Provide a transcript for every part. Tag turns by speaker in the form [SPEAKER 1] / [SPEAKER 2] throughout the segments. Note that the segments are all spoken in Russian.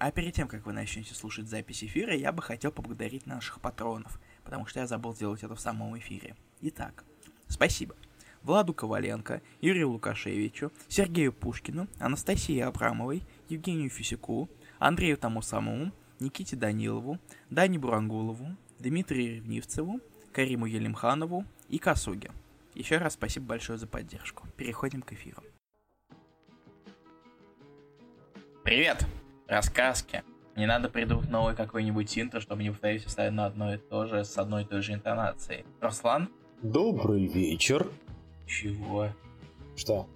[SPEAKER 1] А перед тем, как вы начнете слушать запись эфира, я бы хотел поблагодарить наших патронов, потому что я забыл сделать это в самом эфире. Итак, спасибо. Владу Коваленко, Юрию Лукашевичу, Сергею Пушкину, Анастасии Абрамовой, Евгению Фисяку, Андрею тому самому, Никите Данилову, Дане Бурангулову, Дмитрию Ревнивцеву, Кариму Елимханову и Касуге. Еще раз спасибо большое за поддержку. Переходим к эфиру. Привет! Рассказки. Не надо придумать новый какой-нибудь интро, чтобы не повторить постоянно одно и то же с одной и той же интонацией. Руслан?
[SPEAKER 2] Добрый вечер.
[SPEAKER 1] Чего?
[SPEAKER 2] Что?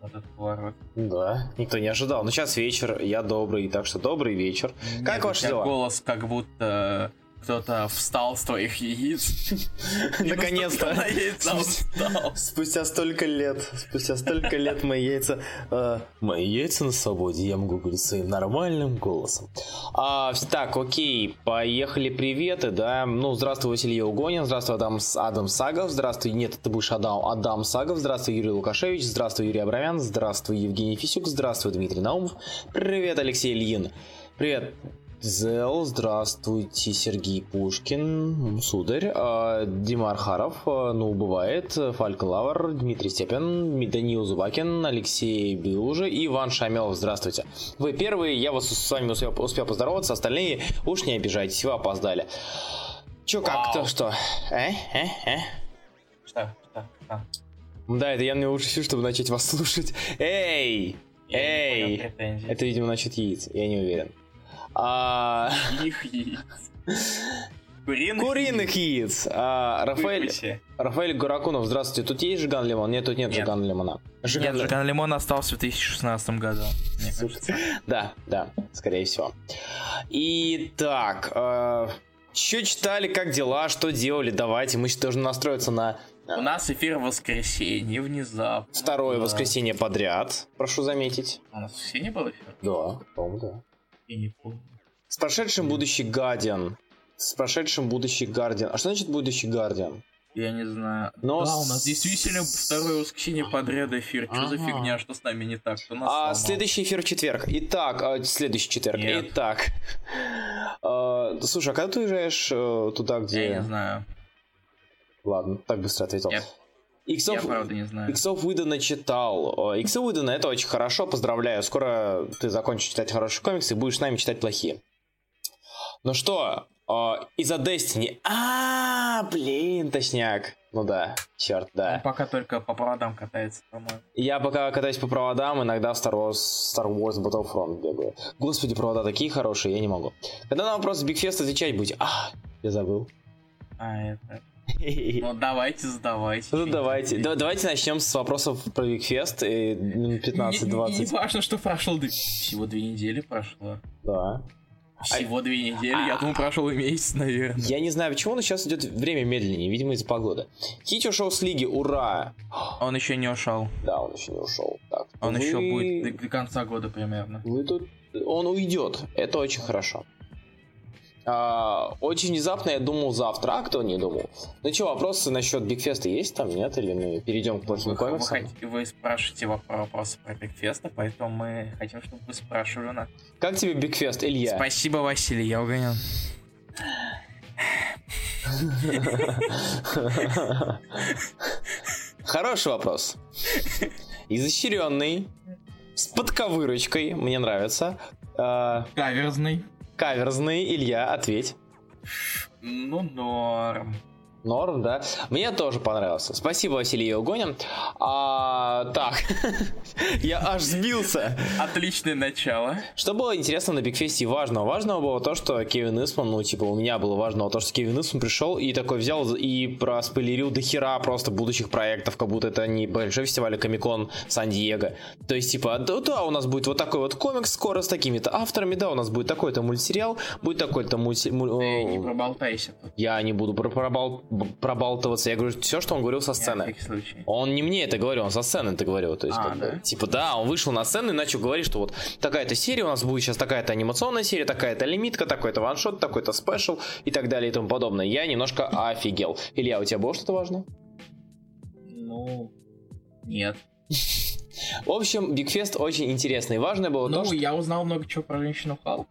[SPEAKER 1] Вот этот поворот.
[SPEAKER 2] Да, никто не ожидал. Но сейчас вечер, я добрый, так что добрый вечер.
[SPEAKER 1] Нет,
[SPEAKER 2] Как
[SPEAKER 1] у
[SPEAKER 2] ваши
[SPEAKER 1] тебя
[SPEAKER 2] дела?
[SPEAKER 1] голос как будто кто-то встал с твоих яиц. Не
[SPEAKER 2] Наконец-то. Спустя столько лет, спустя столько лет мои яйца... э, мои яйца на свободе, я могу говорить своим нормальным голосом. А, так, окей, поехали приветы, да. Ну, здравствуй, Василий Угонин, здравствуй, Адам, Адам Сагов, здравствуй, нет, ты будешь Адам, Адам Сагов, здравствуй, Юрий Лукашевич, здравствуй, Юрий Абрамян, здравствуй, Евгений Фисюк, здравствуй, Дмитрий Наумов, привет, Алексей Ильин, привет, Зел, здравствуйте, Сергей Пушкин, сударь, а, Дима Архаров, а, ну, бывает, Фалька Лавр, Дмитрий Степин, Даниил Зубакин, Алексей Белужа и Иван Шамелов, здравствуйте. Вы первые, я вас с вами успел, успел поздороваться, остальные уж не обижайтесь, вы опоздали. Чё, как-то,
[SPEAKER 1] Вау.
[SPEAKER 2] что? Э, э, э?
[SPEAKER 1] Что? Что? Что?
[SPEAKER 2] Да, это я мне лучше всего, чтобы начать вас слушать. Эй!
[SPEAKER 1] Я
[SPEAKER 2] Эй! Это, видимо, насчет яиц, я не уверен. А...
[SPEAKER 1] Их яиц. Куриных
[SPEAKER 2] Куриных яиц. А, Рафаэль. Рафаэль Гуракунов, здравствуйте. Тут есть Жиган Лимон? Нет, тут нет,
[SPEAKER 1] Нет.
[SPEAKER 2] Жиган Лимона.
[SPEAKER 1] Нет, Жиган Лимон остался в 2016 году.
[SPEAKER 2] Да, да, скорее всего. Итак, э, что читали, как дела, что делали? Давайте, мы сейчас должны настроиться на
[SPEAKER 1] У нас эфир в воскресенье, внезапно.
[SPEAKER 2] второе
[SPEAKER 1] Да.
[SPEAKER 2] воскресенье подряд, прошу заметить.
[SPEAKER 1] У нас в воскресенье был эфир?
[SPEAKER 2] Да, по-моему, да.
[SPEAKER 1] Я не помню.
[SPEAKER 2] С прошедшим будущий Гардиан. С прошедшим будущий Гардиан. А что значит будущий Гардиан?
[SPEAKER 1] Я не знаю.
[SPEAKER 2] Но
[SPEAKER 1] да, у нас действительно второе воскресенье подряд эфир. Что за
[SPEAKER 2] Ага.
[SPEAKER 1] фигня, что с нами не так? Кто нас
[SPEAKER 2] А
[SPEAKER 1] сломал?
[SPEAKER 2] следующий эфир в четверг. Итак, а, следующий четверг.
[SPEAKER 1] Нет.
[SPEAKER 2] Итак. А, слушай, а когда ты уезжаешь э, туда, где...
[SPEAKER 1] Я не знаю.
[SPEAKER 2] Ладно, так быстро ответил.
[SPEAKER 1] Я,
[SPEAKER 2] Иксов,
[SPEAKER 1] я правда не знаю.
[SPEAKER 2] Иксов Уидона читал. Иксы Уидона это очень хорошо, поздравляю. Скоро ты закончишь читать хорошие комиксы и будешь с нами читать плохие. Ну что, из-за Destiny. А, блин, точняк. Ну да, черт, да.
[SPEAKER 1] Он пока только по проводам катается, по-моему.
[SPEAKER 2] Я пока катаюсь по проводам, иногда в Star Wars, Star Wars Battlefront бегаю. Господи, провода такие хорошие, я не могу. Когда на вопрос Бигфест отвечать будете? А, я забыл.
[SPEAKER 1] А, это... Ну, давайте, задавайте.
[SPEAKER 2] Ну давайте, да- давайте начнем с вопросов про Бигфест. и минут
[SPEAKER 1] Не, не
[SPEAKER 2] 15-20.
[SPEAKER 1] важно, что прошло... Всего две недели прошло.
[SPEAKER 2] Да.
[SPEAKER 1] Всего две недели. Я думаю, прошел и месяц, наверное.
[SPEAKER 2] Я не знаю почему, но сейчас идет время медленнее, видимо из-за погоды. Хитч ушел с лиги, ура!
[SPEAKER 1] Он еще не ушел.
[SPEAKER 2] Да, он еще не ушел. Так,
[SPEAKER 1] Он
[SPEAKER 2] вы-
[SPEAKER 1] еще будет до, до конца года примерно.
[SPEAKER 2] Вы тут... Он уйдет, это очень хорошо. А, очень внезапно я думал завтра, а кто не думал? Ну что, вопросы насчет Бигфеста есть там, нет? Или мы перейдем к плохим
[SPEAKER 1] Вы, вы,
[SPEAKER 2] комиксам?
[SPEAKER 1] хотите- вы спрашиваете воп- вопросы про Бигфеста, поэтому мы хотим, чтобы вы спрашивали у нас.
[SPEAKER 2] Как тебе Бигфест, Илья?
[SPEAKER 1] Спасибо, Василий, я угонял.
[SPEAKER 2] Хороший вопрос. Изощренный, с подковырочкой, мне нравится. А,
[SPEAKER 1] Каверзный.
[SPEAKER 2] Каверзный, Илья, ответь.
[SPEAKER 1] Ну, норм.
[SPEAKER 2] Норм, да? Мне тоже понравился. Спасибо, Василий Угонин. А, так, я аж сбился.
[SPEAKER 1] Отличное начало.
[SPEAKER 2] Что было интересно на Бигфесте важного? Важного было то, что Кевин Исман, ну, типа, у меня было важного то, что Кевин Исман пришел и такой взял и проспойлерил до хера просто будущих проектов, как будто это не большой фестиваль, а Комикон Сан-Диего. То есть, типа, да, да, у нас будет вот такой вот комикс скоро с такими-то авторами, да, у нас будет такой-то мультсериал, будет такой-то мульти... муль-
[SPEAKER 1] Ты не проболтайся.
[SPEAKER 2] Я не буду про- б- пробалтываться, я говорю все, что он говорил со сцены. Он не мне это говорил, он со сцены это говорил. То есть,
[SPEAKER 1] А,
[SPEAKER 2] как бы,
[SPEAKER 1] да?
[SPEAKER 2] типа, да, он вышел на сцену и начал говорить, что вот такая-то серия, у нас будет сейчас такая-то анимационная серия, такая-то лимитка, такой-то one-shot, такой-то special и так далее и тому подобное. Я немножко офигел. Илья, у тебя было что-то важное?
[SPEAKER 1] Ну, нет.
[SPEAKER 2] В общем, Бигфест очень интересный. Важное было
[SPEAKER 1] ну,
[SPEAKER 2] то, что...
[SPEAKER 1] я узнал много чего про женщину Халк.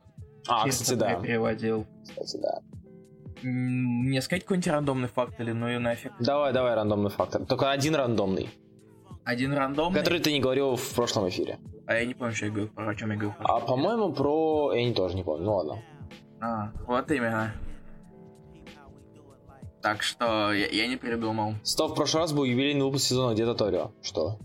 [SPEAKER 2] А, кстати, да.
[SPEAKER 1] Я переводил.
[SPEAKER 2] Кстати, да.
[SPEAKER 1] Мне сказать какой-нибудь рандомный факт или ну и нафиг?
[SPEAKER 2] Давай, давай рандомный фактор. Только один рандомный.
[SPEAKER 1] Один рандомный?
[SPEAKER 2] Который ты не говорил в прошлом эфире.
[SPEAKER 1] А я не помню, что я говорил, про о чем я говорил.
[SPEAKER 2] А по-моему, про... Я не тоже не помню, ну ладно.
[SPEAKER 1] А, вот именно. Так что я, я не придумал.
[SPEAKER 2] Стоп, в прошлый раз был юбилейный выпуск сезона где-то Торио. Что?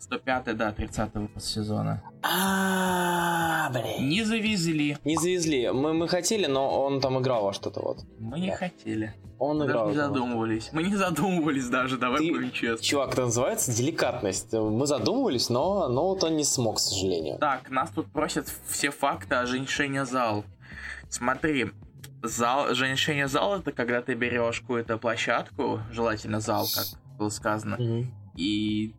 [SPEAKER 1] 105 да, 30 выпуск сезона.
[SPEAKER 2] А, блин.
[SPEAKER 1] Не завезли.
[SPEAKER 2] Не завезли. Мы, мы хотели, но он там играл во что-то вот.
[SPEAKER 1] Мы не хотели.
[SPEAKER 2] Он
[SPEAKER 1] Мы
[SPEAKER 2] играл.
[SPEAKER 1] даже не задумывались. Мы не задумывались даже, давай
[SPEAKER 2] Ты-
[SPEAKER 1] будем честны.
[SPEAKER 2] Чувак, это называется деликатность. Мы задумывались, но, но вот он не смог, к сожалению.
[SPEAKER 1] Так, нас тут просят все факты о женьшене зал. Смотри, зал, женьшене зал это когда ты берешь какую-то площадку, желательно зал, как было сказано,
[SPEAKER 2] Мгм.
[SPEAKER 1] И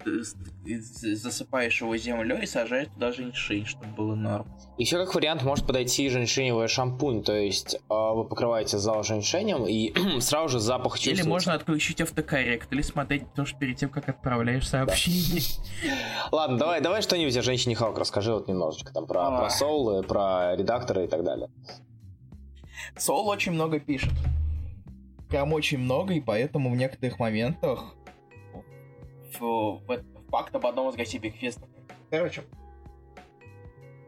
[SPEAKER 1] засыпаешь его землей и сажаешь туда женьшень, чтобы было норм.
[SPEAKER 2] Еще как вариант может подойти женьшеневый шампунь, то есть а, вы покрываете зал женьшенем и сразу же запах
[SPEAKER 1] Или
[SPEAKER 2] чувствуется.
[SPEAKER 1] можно отключить автокоррект, или смотреть тоже перед тем, как отправляешь сообщение.
[SPEAKER 2] Ладно, давай, давай что-нибудь о женщине Халк расскажи вот немножечко там про, про соулы, про редакторы и так далее.
[SPEAKER 1] Сол очень много пишет. Прям очень много, и поэтому в некоторых моментах в, в, в факт об одном из гостей Бигфеста. Короче,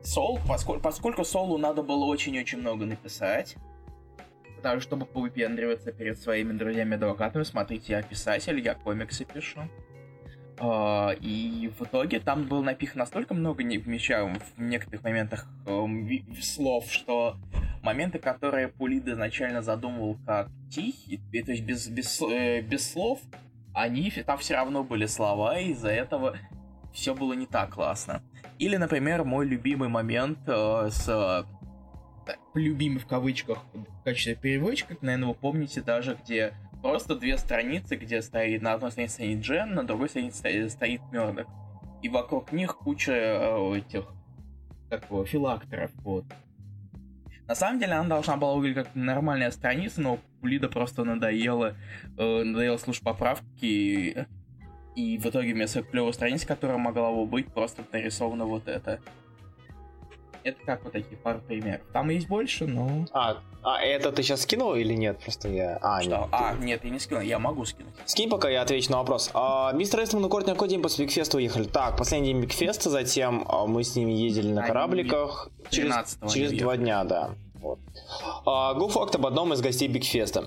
[SPEAKER 1] Сол, поскольку, поскольку Солу надо было очень-очень много написать, потому что, чтобы повыпендриваться перед своими друзьями-адвокатами, смотрите, я писатель, я комиксы пишу. А, и в итоге там было напихано настолько много не вмещаем в некоторых моментах ви- слов, что моменты, которые Пулид изначально задумывал как тихий, и, то есть без, без, э, без слов, они там все равно были слова, и из-за этого все было не так классно. Или, например, мой любимый момент э, с... э, так, любимый в кавычках в качестве переводчика, наверное, вы помните даже, где просто две страницы, где стоит на одной странице стоит Джен, на другой странице стоит, стоит Мёрдок. И вокруг них куча э, этих как его, филактеров, вот. На самом деле она должна была выглядеть как нормальная страница, но Пулида просто надоело, э, надоело слушать поправки, и, и в итоге вместо клевой страницы, которая могла бы быть, просто нарисовано вот это. Это как вот такие пару примеров. Там есть больше, но...
[SPEAKER 2] А, а это ты сейчас скинул или нет? Просто я... А,
[SPEAKER 1] Что?
[SPEAKER 2] нет.
[SPEAKER 1] А, нет, я не скинул, я могу скинуть.
[SPEAKER 2] Скинь, пока я отвечу на вопрос. А, мистер Эстман и Кортни на какой день после Бигфеста уехали? Так, последний день Бигфеста, затем а, мы с ними ездили на корабликах. Через,
[SPEAKER 1] 13-го
[SPEAKER 2] через два дня, да. Вот. А, Go факт об одном из гостей Бигфеста.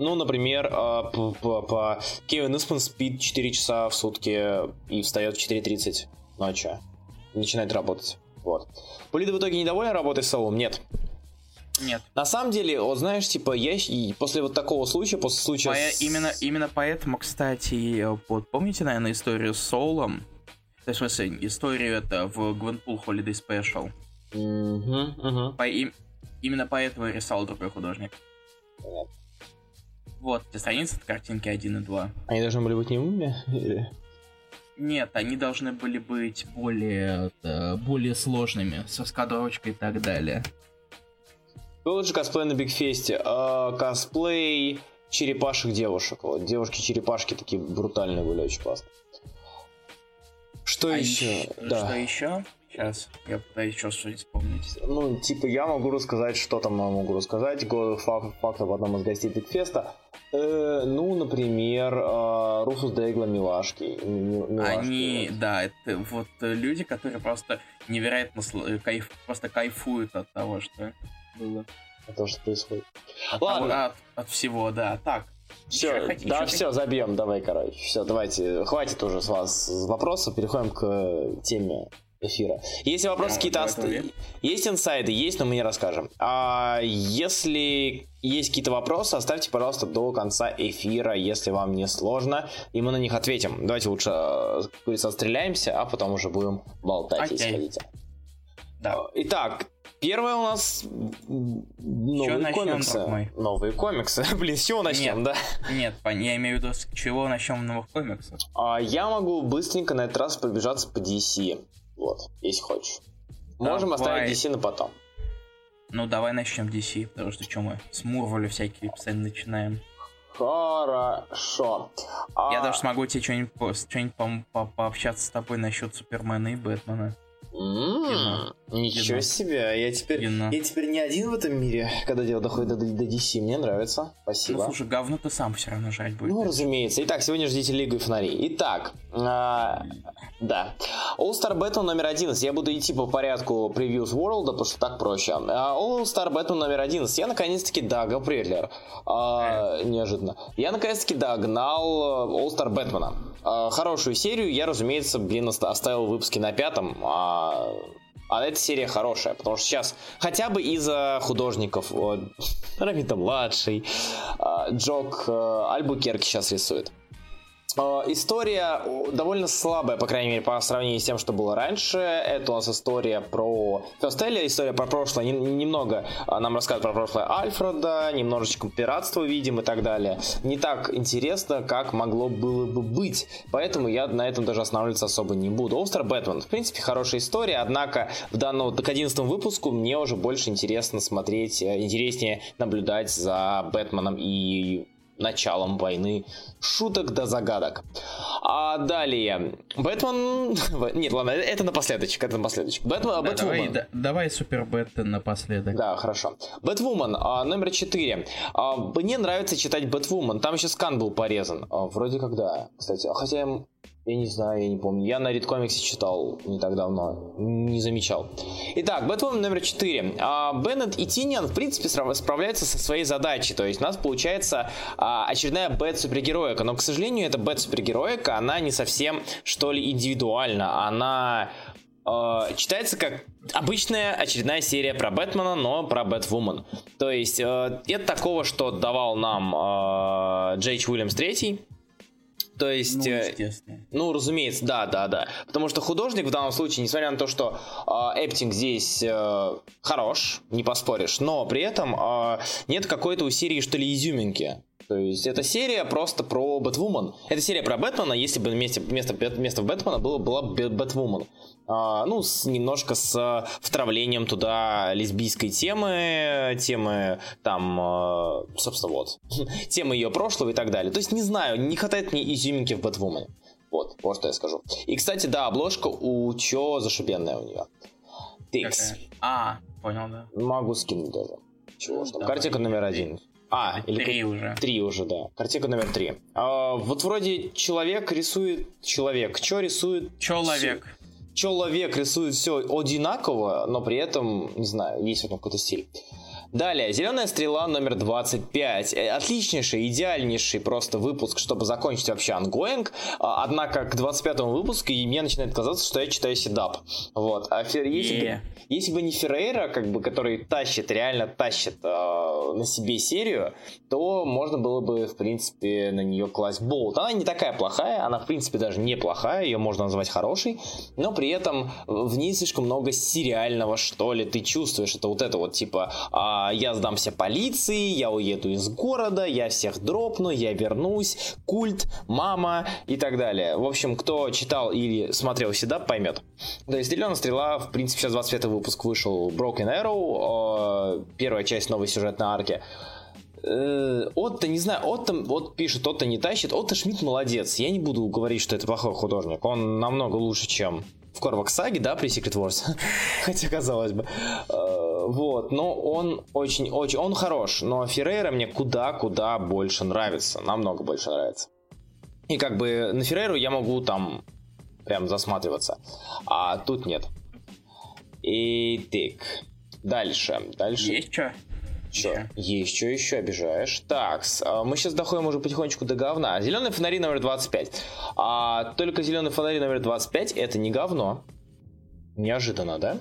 [SPEAKER 2] Ну, например, а, по- Кевин Испан спит 4 часа в сутки и встает в 4.30 ночи. Начинает работать. Вот. Пулида в итоге недоволен работой с Солом? Нет.
[SPEAKER 1] Нет.
[SPEAKER 2] На самом деле, вот знаешь, типа, я и после вот такого случая, после случая...
[SPEAKER 1] Пое-
[SPEAKER 2] с-
[SPEAKER 1] Именно, именно поэтому, кстати, э, вот помните, наверное, историю с Соулом? В смысле, историю это в Gwenpool Holiday Special.
[SPEAKER 2] Мгм, мгм.
[SPEAKER 1] По им- Именно поэтому и рисовал другой художник.
[SPEAKER 2] Понятно.
[SPEAKER 1] Вот, эти страницы, это картинки 1 и 2.
[SPEAKER 2] Они должны были быть немыми? Или...
[SPEAKER 1] Нет, они должны были быть более, э, более сложными, со скадровочкой и так далее.
[SPEAKER 2] Был же косплей на Бигфесте. А, косплей черепашек девушек. Вот, девушки-черепашки такие брутальные были, очень классно. Что
[SPEAKER 1] А
[SPEAKER 2] еще?
[SPEAKER 1] ещё-
[SPEAKER 2] Да.
[SPEAKER 1] Что еще? Сейчас, я пытаюсь еще что-нибудь вспомнить.
[SPEAKER 2] Ну, типа, я могу рассказать, что там я могу рассказать. Факт об одном из гостей Бигфеста. Э, ну, например, э, Руфус Дейгла Милашки. Ми- Милашки,
[SPEAKER 1] Они, да, это вот люди, которые просто невероятно кайф, просто кайфуют от того, что было.
[SPEAKER 2] Это то, что происходит.
[SPEAKER 1] От,
[SPEAKER 2] Ладно.
[SPEAKER 1] того- от, от всего, да. Так.
[SPEAKER 2] Все, да,
[SPEAKER 1] ещё
[SPEAKER 2] все, забьем, давай, короче. Все, давайте, хватит уже с вас вопросов, переходим к э, теме эфира. Если вопросы
[SPEAKER 1] Ну,
[SPEAKER 2] какие-то
[SPEAKER 1] давай,
[SPEAKER 2] ост-
[SPEAKER 1] давай.
[SPEAKER 2] есть инсайды, есть, но мы не расскажем. А если есть какие-то вопросы, оставьте, пожалуйста, до конца эфира, если вам не сложно, и мы на них ответим. Давайте лучше, э, как говорится, отстреляемся, а потом уже будем болтать, если
[SPEAKER 1] Окей.
[SPEAKER 2] хотите.
[SPEAKER 1] Да.
[SPEAKER 2] Итак, первое у нас новые
[SPEAKER 1] начнем,
[SPEAKER 2] комиксы. Новые комиксы. Блин, с чего начнем, да?
[SPEAKER 1] Нет, я имею в виду, с чего начнем новых комиксов.
[SPEAKER 2] А, я могу быстренько на этот раз пробежаться по DC. Вот, если хочешь. Можем
[SPEAKER 1] Давай.
[SPEAKER 2] оставить DC на потом.
[SPEAKER 1] Ну, давай начнем DC, потому что что мы с Мурволя всякие постоянно начинаем.
[SPEAKER 2] Хорошо.
[SPEAKER 1] Я а... даже смогу тебе что-нибудь, что-нибудь по по пообщаться с тобой насчет Супермена и Бэтмена.
[SPEAKER 2] Mm, ничего себе, я теперь, я теперь не один в этом мире, когда дело доходит до, до DC, мне нравится, спасибо. Ну,
[SPEAKER 1] слушай, говно ты сам все равно жать будет.
[SPEAKER 2] Ну, разумеется. Итак, сегодня ждите Лигу и фонарей. Итак, а, да. All-Star Battle номер 11. Я буду идти по порядку превьюс World, потому что так проще. А, All-Star Battle номер 11. Я наконец-таки догнал Предлер. А, неожиданно. Я наконец-таки догнал э, All-Star Бэтмена. А, хорошую серию. Я, разумеется, блин, оставил выпуски на пятом. А, а эта серия хорошая, потому что сейчас хотя бы из-за художников, Рамита младший, а, Джок э, Альбукерки сейчас рисует. Э, история довольно слабая, по крайней мере, по сравнению с тем, что было раньше. Это у нас история про Фестеля, история про прошлое. Немного э, нам рассказывают про прошлое Альфреда, немножечко пиратства видим и так далее. Не так интересно, как могло было бы быть. Поэтому я на этом даже останавливаться особо не буду. Остер Бэтмен, в принципе, хорошая история, однако в данном, к 11 выпуску мне уже больше интересно смотреть, э, интереснее наблюдать за Бэтменом и началом войны шуток до загадок. А далее, Бэтмен... Нет, ладно, это напоследочек, это напоследочек.
[SPEAKER 1] Бэтмен, да, Бэтвумен. Давай, да, давай Супер Бэтмен напоследок.
[SPEAKER 2] Да, хорошо. Бэтвумен, а, номер 4. А, мне нравится читать Бэтвумен. Там еще скан был порезан. А, вроде как да, кстати. Хотя я не знаю, я не помню. Я на Редкомиксе читал не так давно. Не замечал. Итак, Бэтмен номер 4. А, Беннет и Тиниан, в принципе, справляются со своей задачей. То есть у нас получается а, очередная бэт-супергероика. Но, к сожалению, эта бэт-супергероика, она не совсем, что ли, индивидуальна. Она а, читается как обычная очередная серия про Бэтмена, но про Бэтвумен. То есть э, это такого, что давал нам э, Джейч Уильямс третий то есть, ну, э, ну, разумеется, да, да, да. Потому что художник в данном случае, несмотря на то, что э, Эптинг здесь э, хорош, не поспоришь, но при этом э, нет какой-то у серии, что ли, изюминки. То есть эта серия просто про Бэтвумен. Это серия про Бэтмена, если бы вместо, вместо, вместо Бэтмена было, была Бэтвумен. А, ну, с, немножко с втравлением туда лесбийской темы, темы там, а, собственно, вот, темы ее прошлого и так далее. То есть, не знаю, не хватает мне изюминки в Бэтвумен. Вот, вот что я скажу. И, кстати, да, обложка у Чо зашибенная у нее.
[SPEAKER 1] Тикс. А, понял, да.
[SPEAKER 2] Могу скинуть даже. Чего ж там. Картинка номер один. А,
[SPEAKER 1] или три уже.
[SPEAKER 2] Три уже, да. Картинка номер три. А, вот вроде человек рисует человек. Чё рисует?
[SPEAKER 1] Человек.
[SPEAKER 2] Человек рисует все одинаково, но при этом, не знаю, есть в этом какой-то стиль. Далее, «Зеленая стрела» номер 25. Э, отличнейший, идеальнейший просто выпуск, чтобы закончить вообще ongoing. Однако к 25 выпуску и мне начинает казаться, что я читаю седап. Вот. А если, yeah. бы, если бы не Феррейра, как бы, который тащит, реально тащит э, на себе серию, то можно было бы, в принципе, на нее класть болт. Она не такая плохая, она, в принципе, даже неплохая, ее можно назвать хорошей, но при этом в ней слишком много сериального, что ли, ты чувствуешь. Это вот это вот, типа, а, а, я сдамся полиции, я уеду из города, я всех дропну, я вернусь, культ, мама и так далее. В общем, кто читал или смотрел всегда, поймет. То есть «Зеленая стрела», в принципе, сейчас 25 выпуск вышел Broken Arrow, а, первая часть новой сюжетной арки. Э, Отто, не знаю, Отто вот пишет, Отто не тащит. Отто Шмидт молодец. Я не буду говорить, что это плохой художник. Он намного лучше, чем в Корвак Саге, да, при Secret Wars. Хотя, казалось бы. Э, вот, но он очень-очень, он хорош, но Феррейра мне куда-куда больше нравится, намного больше нравится. И как бы на Феррейру я могу там прям засматриваться, а тут нет. И так, дальше, дальше.
[SPEAKER 1] Есть что?
[SPEAKER 2] Есть что еще обижаешь. Так, а, мы сейчас доходим уже потихонечку до говна. Зеленый фонари номер 25. А только зеленый фонари номер 25 это не говно. Неожиданно, да?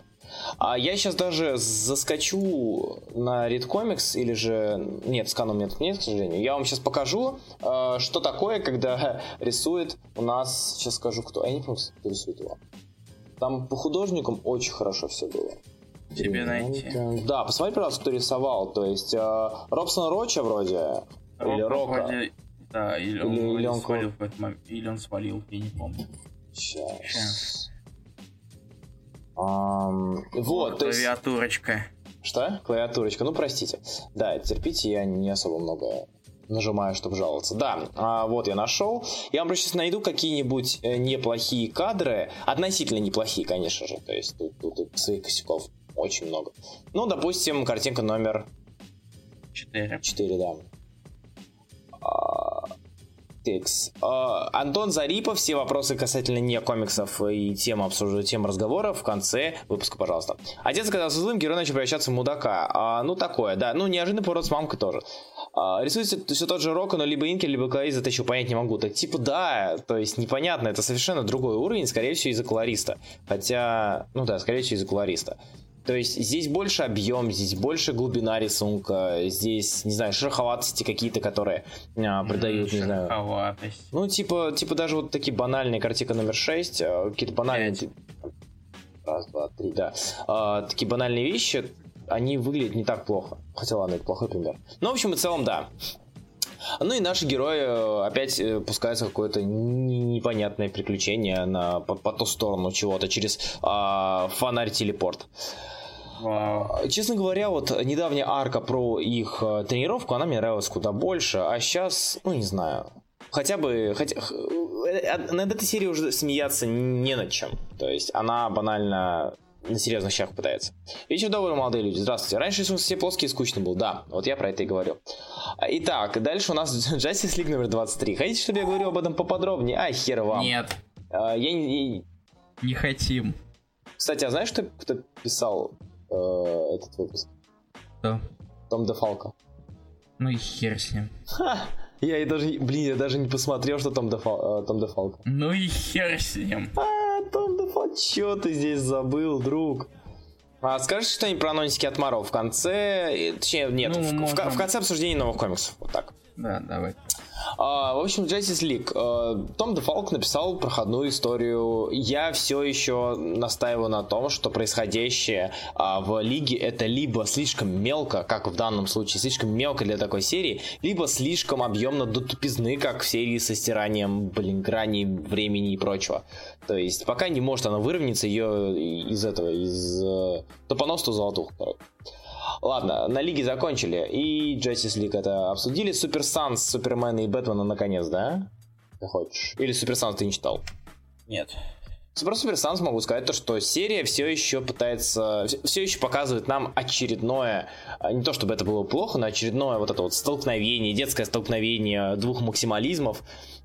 [SPEAKER 2] А я сейчас даже заскочу на Read Comics или же... Нет, скана у меня тут нет, к сожалению. Я вам сейчас покажу, а, что такое, когда рисует у нас... Сейчас скажу, кто. Я не помню, кто рисует его. Там по художникам очень хорошо все было
[SPEAKER 1] тебе найти.
[SPEAKER 2] Да, посмотри, пожалуйста, кто рисовал. То есть э, Робсон Роча вроде. Рок, или Рока. Вроде,
[SPEAKER 1] да, или, или, он, или он свалил в этот момент. Или он свалил, я не помню.
[SPEAKER 2] Сейчас. Сейчас. Um, вот,
[SPEAKER 1] то есть... Клавиатурочка.
[SPEAKER 2] Что? Клавиатурочка. Ну, простите. Да, терпите, я не особо много нажимаю, чтобы жаловаться. Да, а, вот я нашел. Я вам сейчас найду какие-нибудь э, неплохие кадры. Относительно неплохие, конечно же. То есть тут, тут, тут своих косяков очень много. Ну, допустим, картинка номер...
[SPEAKER 1] 4.
[SPEAKER 2] 4, да. Текс. А, Антон Зарипов, все вопросы касательно не комиксов и тем обсуждения, тем разговора в конце выпуска, пожалуйста. Отец оказался злым, герой начал превращаться в мудака. А, ну, такое, да. Ну, неожиданный поворот с мамкой тоже. А, рисуется все тот же Рока, но либо Инки, либо Колорист, это еще понять не могу. Так типа да, то есть непонятно, это совершенно другой уровень, скорее всего, из-за колориста. Хотя, ну да, скорее всего, из-за колориста. То есть здесь больше объем, здесь больше глубина рисунка, здесь, не знаю, шероховатости какие-то, которые а, придают, не знаю. Ну, типа, типа даже вот такие банальные картинка номер 6, а, какие-то банальные... Пять. Раз, два, три, да. А, такие банальные вещи, они выглядят не так плохо. Хотя ладно, это плохой пример. Ну, в общем и целом, да. Ну и наши герои э, опять э, пускаются в какое-то непонятное приключение на, по, по ту сторону чего-то через а, фонарь-телепорт. Вау. Честно говоря, вот недавняя арка про их э, тренировку, она мне нравилась куда больше, а сейчас, ну не знаю, хотя бы, хотя, над этой серией уже смеяться не над чем. То есть она банально на серьезных щах пытается. Вечер добрый, молодые люди. Здравствуйте. Раньше рисунок все плоский и скучный был. Да, вот я про это и говорю. Итак, дальше у нас Justice League номер 23. Хотите, чтобы я говорил об этом поподробнее? А, хер вам.
[SPEAKER 1] Нет.
[SPEAKER 2] А, я не...
[SPEAKER 1] Не хотим.
[SPEAKER 2] Кстати, а знаешь, кто, кто писал э, этот выпуск?
[SPEAKER 1] Кто?
[SPEAKER 2] Том Дефалко.
[SPEAKER 1] Ну и хер с ним.
[SPEAKER 2] Ха! Я и даже, блин, я даже не посмотрел, что Том, Дефал, э, Том Дефалко.
[SPEAKER 1] Ну и хер с ним.
[SPEAKER 2] А, Том Дефалко, чё ты здесь забыл, друг? А скажешь что-нибудь про анонсики от Маро в конце? Точнее, нет, ну, в, можем... в, в конце обсуждения новых комиксов. Вот так.
[SPEAKER 1] Да, давай.
[SPEAKER 2] А, в общем, Justice League. А, Том Дефалк написал проходную историю. Я все еще настаиваю на том, что происходящее а, в Лиге это либо слишком мелко, как в данном случае, слишком мелко для такой серии, либо слишком объемно до тупизны, как в серии со стиранием, блин, грани, времени и прочего. То есть пока не может она выровняться ее из этого, из топоносства золотух, короче. Ладно, на лиге закончили. И Justice League это обсудили. Супер Санс, Супермена и Бэтмена наконец, да? Ты хочешь? Или Супер Санс ты не читал?
[SPEAKER 1] Нет.
[SPEAKER 2] Про Супер Санс могу сказать то, что серия все еще пытается, все еще показывает нам очередное, а, не то чтобы это было плохо, но очередное вот это вот столкновение, детское столкновение двух максимализмов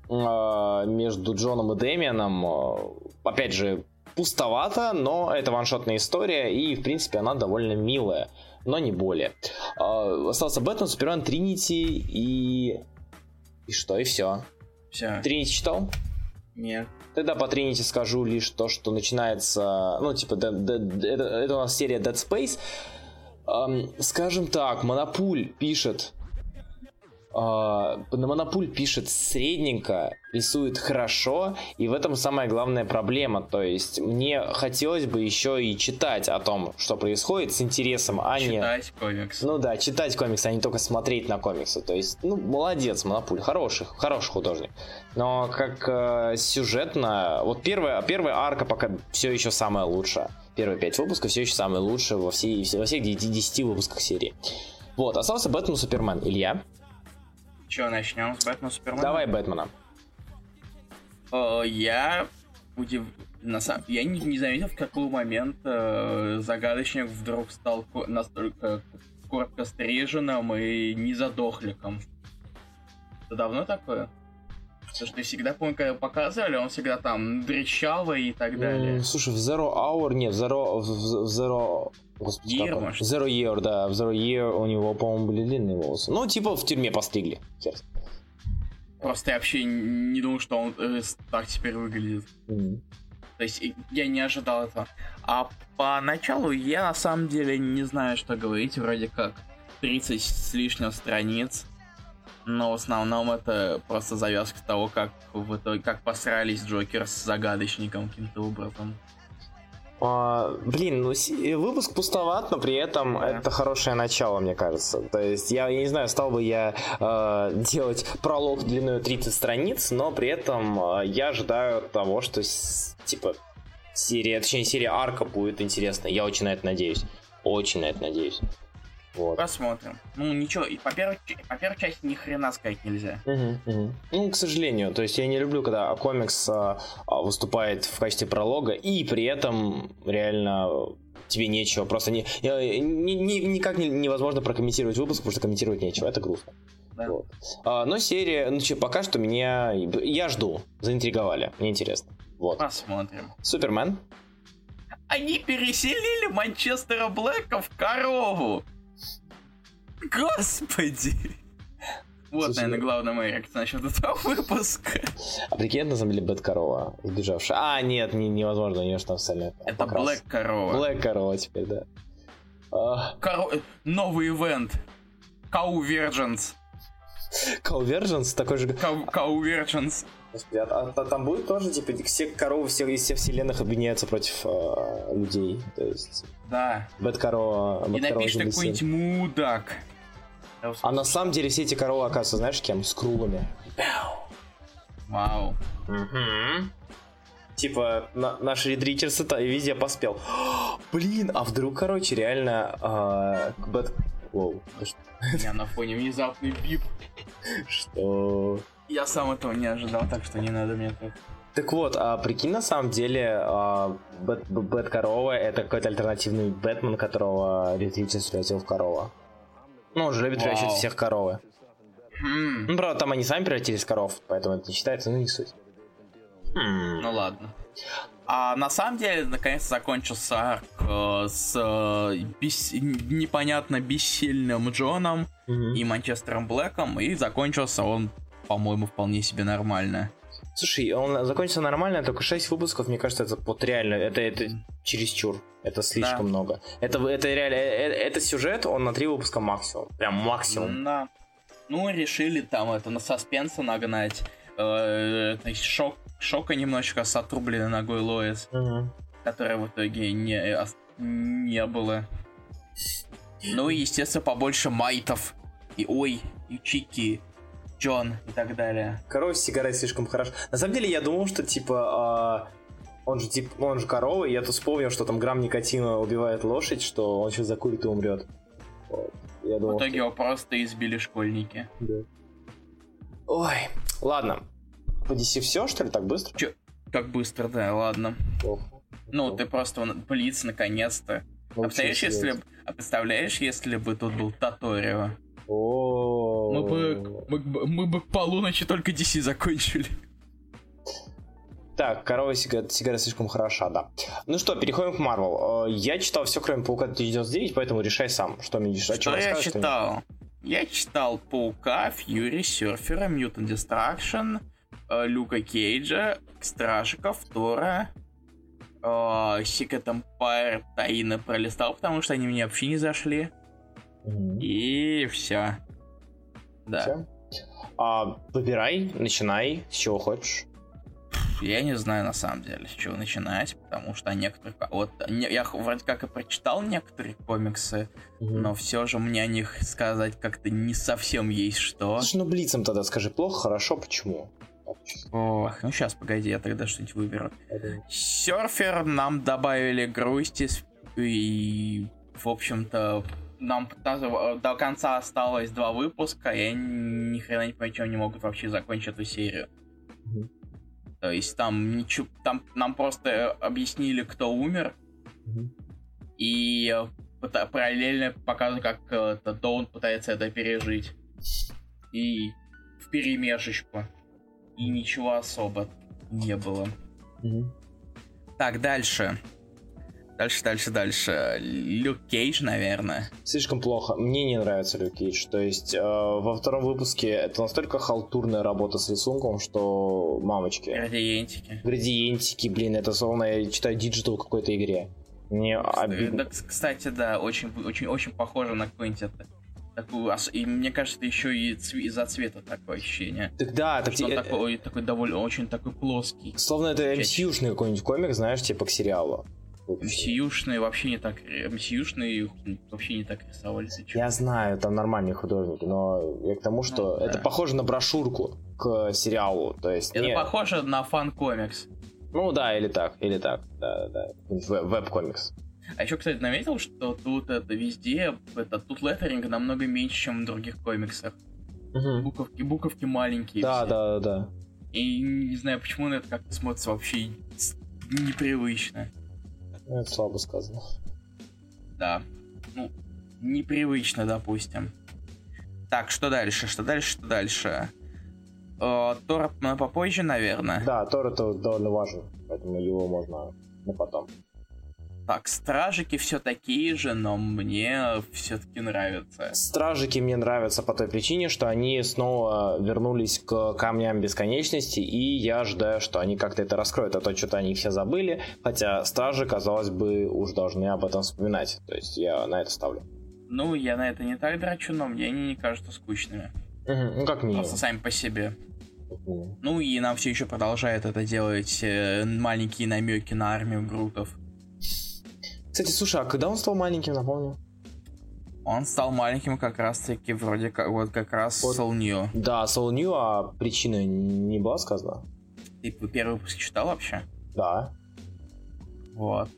[SPEAKER 2] э, между Джоном и Дэмианом. Опять же, пустовато, но это ваншотная история, и, в принципе, она довольно милая но не более. А, остался Бэтмен, Супермен, Тринити и... И что, и все.
[SPEAKER 1] Все.
[SPEAKER 2] Тринити читал?
[SPEAKER 1] Нет.
[SPEAKER 2] Тогда по Тринити скажу лишь то, что начинается, ну, типа, это, это у нас серия Dead Space. Эм, скажем так, Монопуль пишет Монопуль пишет средненько, рисует хорошо, и в этом самая главная проблема. То есть мне хотелось бы еще и читать о том, что происходит с интересом, а
[SPEAKER 1] читать
[SPEAKER 2] не...
[SPEAKER 1] Читать комиксы.
[SPEAKER 2] Ну да, читать комиксы, а не только смотреть на комиксы. То есть, ну, молодец, Монопуль, хороший, хороший художник. Но как э, сюжетно... Вот первая, первая арка пока все еще самая лучшая. Первые пять выпусков все еще самые лучшие во, всей, во всех 10 выпусках серии. Вот, остался Бэтмен Супермен. Илья?
[SPEAKER 1] Че, начнем с Бэтмена Супермена?
[SPEAKER 2] Давай Бэтмена.
[SPEAKER 1] О, я удив... На самом... Я не, не заметил, в какой момент э, загадочник вдруг стал настолько коротко стриженным и незадохликом. Это давно такое? Потому что всегда помню, когда показывали, он всегда там дрещал и так далее.
[SPEAKER 2] Mm, слушай, в Zero Hour, нет, в Zero, в, в Zero Господи, Year, может? Zero Year, да. В Zero Year у него, по-моему, были длинные волосы. Ну, типа в тюрьме постригли.
[SPEAKER 1] Просто я вообще не думал, что он э, так теперь выглядит. Mm. То есть я не ожидал этого. А поначалу я на самом деле не знаю, что говорить. Вроде как 30 с лишним страниц. Но в основном это просто завязка того, как в итоге как посрались Джокер с загадочником каким-то образом.
[SPEAKER 2] А, блин, ну выпуск пустоват, но при этом да. это хорошее начало, мне кажется. То есть я, я не знаю, стал бы я э, делать пролог длиной 30 страниц, но при этом э, я ожидаю того, что типа серия, точнее серия арка будет интересна. Я очень на это надеюсь. Очень на это надеюсь. Вот.
[SPEAKER 1] Посмотрим. Ну, ничего, и по первой, по первой части ни хрена сказать нельзя.
[SPEAKER 2] Мгм, мгм. Ну, к сожалению, то есть я не люблю, когда комикс а, а, выступает в качестве пролога, и при этом реально тебе нечего, просто не, ни- ни- никак не- невозможно прокомментировать выпуск, потому что комментировать нечего, это грустно.
[SPEAKER 1] Да.
[SPEAKER 2] Вот. А, но серия, ну че, пока что меня, я жду, заинтриговали, мне интересно. Вот.
[SPEAKER 1] Посмотрим.
[SPEAKER 2] Супермен.
[SPEAKER 1] Они переселили Манчестера Блэка в корову. Господи. Вот,
[SPEAKER 2] Слушай,
[SPEAKER 1] наверное, главная моя реакция насчет этого выпуска.
[SPEAKER 2] А прикинь, на самом деле Bat Корова, сбежавшая. А, нет, не, невозможно, у нее же там стальной
[SPEAKER 1] Это. Black Корова.
[SPEAKER 2] Black Корова теперь, да. А,
[SPEAKER 1] Коро- Новый event. Cow-Vergence.
[SPEAKER 2] Convergence такой же...
[SPEAKER 1] Cow-Vergence.
[SPEAKER 2] Господи, а, а там будет тоже, типа, все коровы всех, из всех вселенных объединяются против э, людей, то есть...
[SPEAKER 1] Да.
[SPEAKER 2] Bat корова...
[SPEAKER 1] И напишет какой-нибудь мудак.
[SPEAKER 2] А на самом деле все эти коровы, оказывается, знаешь, кем? Скруллами.
[SPEAKER 1] Вау.
[SPEAKER 2] Типа, на- наш то везде поспел. Блин, а вдруг, короче, реально... э, Bat... Воу,
[SPEAKER 1] меня на фоне внезапный beep.
[SPEAKER 2] что...
[SPEAKER 1] Я сам этого не ожидал, так что не надо мне так.
[SPEAKER 2] Так вот, а прикинь, на самом деле, а, Bat, Bat Корова это какой-то альтернативный Бэтмен, которого Ричардс превратил в корова. Ну, он же любит
[SPEAKER 1] Вау.
[SPEAKER 2] превращать всех в коровы.
[SPEAKER 1] Хм.
[SPEAKER 2] Ну, правда, там они сами превратились в коров, поэтому это не считается, ну не суть. Хм.
[SPEAKER 1] Ну ладно. А на самом деле, наконец закончился арк э, с э, бес- непонятно бессильным Джоном
[SPEAKER 2] Мгм.
[SPEAKER 1] и Манчестером Блэком, и закончился он, по-моему, вполне себе нормально.
[SPEAKER 2] Слушай, он закончился нормально, только 6 выпусков, мне кажется, это вот реально, это, это чересчур. Это слишком
[SPEAKER 1] Да.
[SPEAKER 2] много. Это, это реально, э, э, это сюжет, он на 3 выпуска максимум. Прям максимум.
[SPEAKER 1] Да. Ну, решили там это на саспенса нагнать. Э, то есть шок, шока немножечко с отрубленной ногой Лоис,
[SPEAKER 2] Мгм.
[SPEAKER 1] которой в итоге не, не было. Ну и, естественно, побольше майтов. И ой, и Чики, Джон и так далее.
[SPEAKER 2] Корова с сигарой слишком хорошо. На самом деле, я думал, что типа а, он же типа он же корова, и я тут вспомнил, что там грамм никотина убивает лошадь, что он сейчас закурит и умрет. Вот. Я
[SPEAKER 1] В
[SPEAKER 2] думал,
[SPEAKER 1] итоге его просто избили школьники.
[SPEAKER 2] что- да. Ой, ладно. По DC все, что ли, так быстро?
[SPEAKER 1] Как быстро, да, ладно.
[SPEAKER 2] Плохо.
[SPEAKER 1] Ну,
[SPEAKER 2] Плохо.
[SPEAKER 1] ты просто Блиц, наконец-то. А представляешь, если, а представляешь, если бы тут был Таторио?
[SPEAKER 2] О.
[SPEAKER 1] Мы бы, мы, мы бы к полуночи только DC закончили.
[SPEAKER 2] Так, корова сигара, сигара слишком хороша, да. Ну что, переходим к Марвел. Э, Я читал все, кроме Паука 2099, поэтому решай сам, что мне о чем
[SPEAKER 1] Что я
[SPEAKER 2] что
[SPEAKER 1] читал? Я читал Паука, Фьюри, Серфера, Mutant Destruction, э, Люка Кейджа, Стражиков, Тора, э, Secret Empire, Таина пролистал, потому что они мне вообще не зашли. И все. Да.
[SPEAKER 2] А, выбирай, начинай, с чего хочешь.
[SPEAKER 1] Я не знаю на самом деле, с чего начинать, потому что некоторые... Вот не- я вроде как и прочитал некоторые комиксы, но все же мне о них сказать как-то не совсем есть что.
[SPEAKER 2] Слушай, ну блицем тогда скажи, плохо, хорошо, почему?
[SPEAKER 1] Ох, ну сейчас, погоди, я тогда что-нибудь выберу.
[SPEAKER 2] Это-
[SPEAKER 1] Серфер нам добавили грусти и, в общем-то, нам до, до конца осталось два выпуска, и я ни хрена не понимаю, чем они могут вообще закончить эту серию.
[SPEAKER 2] Мгм.
[SPEAKER 1] То есть там ничего, там нам просто объяснили, кто умер,
[SPEAKER 2] Мгм.
[SPEAKER 1] и э, параллельно показывают, как э, это Доун пытается это пережить. И в перемешечку. И ничего особо не было.
[SPEAKER 2] Мгм.
[SPEAKER 1] Так, дальше. Дальше, дальше, дальше. Люк Кейдж, наверное.
[SPEAKER 2] Слишком плохо. Мне не нравится Люк Кейдж. То есть э, во втором выпуске это настолько халтурная работа с рисунком, что мамочки.
[SPEAKER 1] Градиентики.
[SPEAKER 2] Градиентики, блин, это словно я читаю digital в какой-то игре. Мне обидно.
[SPEAKER 1] Да, кс- кстати, да, очень, очень, очень похоже на какую-нибудь это. Такую, и мне кажется, еще и цве- из-за цвета такое ощущение.
[SPEAKER 2] Так да, так
[SPEAKER 1] Что он
[SPEAKER 2] э,
[SPEAKER 1] такой, такой довольно, очень такой плоский.
[SPEAKER 2] словно это. MCU-шный какой-нибудь комик, знаешь, типа к сериалу.
[SPEAKER 1] MCU-шные вообще не так... MCU-шные вообще не так рисовали. ты чё?
[SPEAKER 2] Я знаю, там нормальные художники, но я к тому, что
[SPEAKER 1] Ну, да.
[SPEAKER 2] это похоже на брошюрку к сериалу. То есть
[SPEAKER 1] Это
[SPEAKER 2] не-
[SPEAKER 1] похоже на фан-комикс.
[SPEAKER 2] Ну да, или так, или так. Да, да, да. Веб- Веб-комикс.
[SPEAKER 1] А еще, кстати, заметил, что тут это везде, это тут леттеринг намного меньше, чем в других комиксах.
[SPEAKER 2] Мгм.
[SPEAKER 1] Буковки, буковки маленькие.
[SPEAKER 2] Да,
[SPEAKER 1] все.
[SPEAKER 2] да, да.
[SPEAKER 1] И не знаю, почему на это как-то смотрится вообще непривычно.
[SPEAKER 2] Ну, Это слабо сказано.
[SPEAKER 1] Да. Ну, непривычно, допустим. Так, что дальше? Что дальше? Что дальше? Э, Тор на попозже, наверное.
[SPEAKER 2] Да, Тор это довольно важен, поэтому его можно на потом.
[SPEAKER 1] Так, стражики все такие же, но мне все-таки нравятся.
[SPEAKER 2] Стражики мне нравятся по той причине, что они снова вернулись к камням бесконечности, и я ожидаю, что они как-то это раскроют, а то что-то они все забыли, хотя стражи, казалось бы, уж должны об этом вспоминать. То есть я на это ставлю.
[SPEAKER 1] Ну, я на это не так драчу, но мне они не кажутся скучными.
[SPEAKER 2] Мгм, Ну, как минимум.
[SPEAKER 1] Просто сами по себе. Ну и нам все еще продолжает это делать э, маленькие намеки на армию Грутов.
[SPEAKER 2] Кстати, слушай, а когда он стал маленьким, напомню?
[SPEAKER 1] Он стал маленьким как раз таки вроде как вот как раз
[SPEAKER 2] Вот.
[SPEAKER 1] Soul New.
[SPEAKER 2] Да, Soul New, а причина не была сказана?
[SPEAKER 1] Ты первый выпуск читал вообще?
[SPEAKER 2] Да.
[SPEAKER 1] Вот.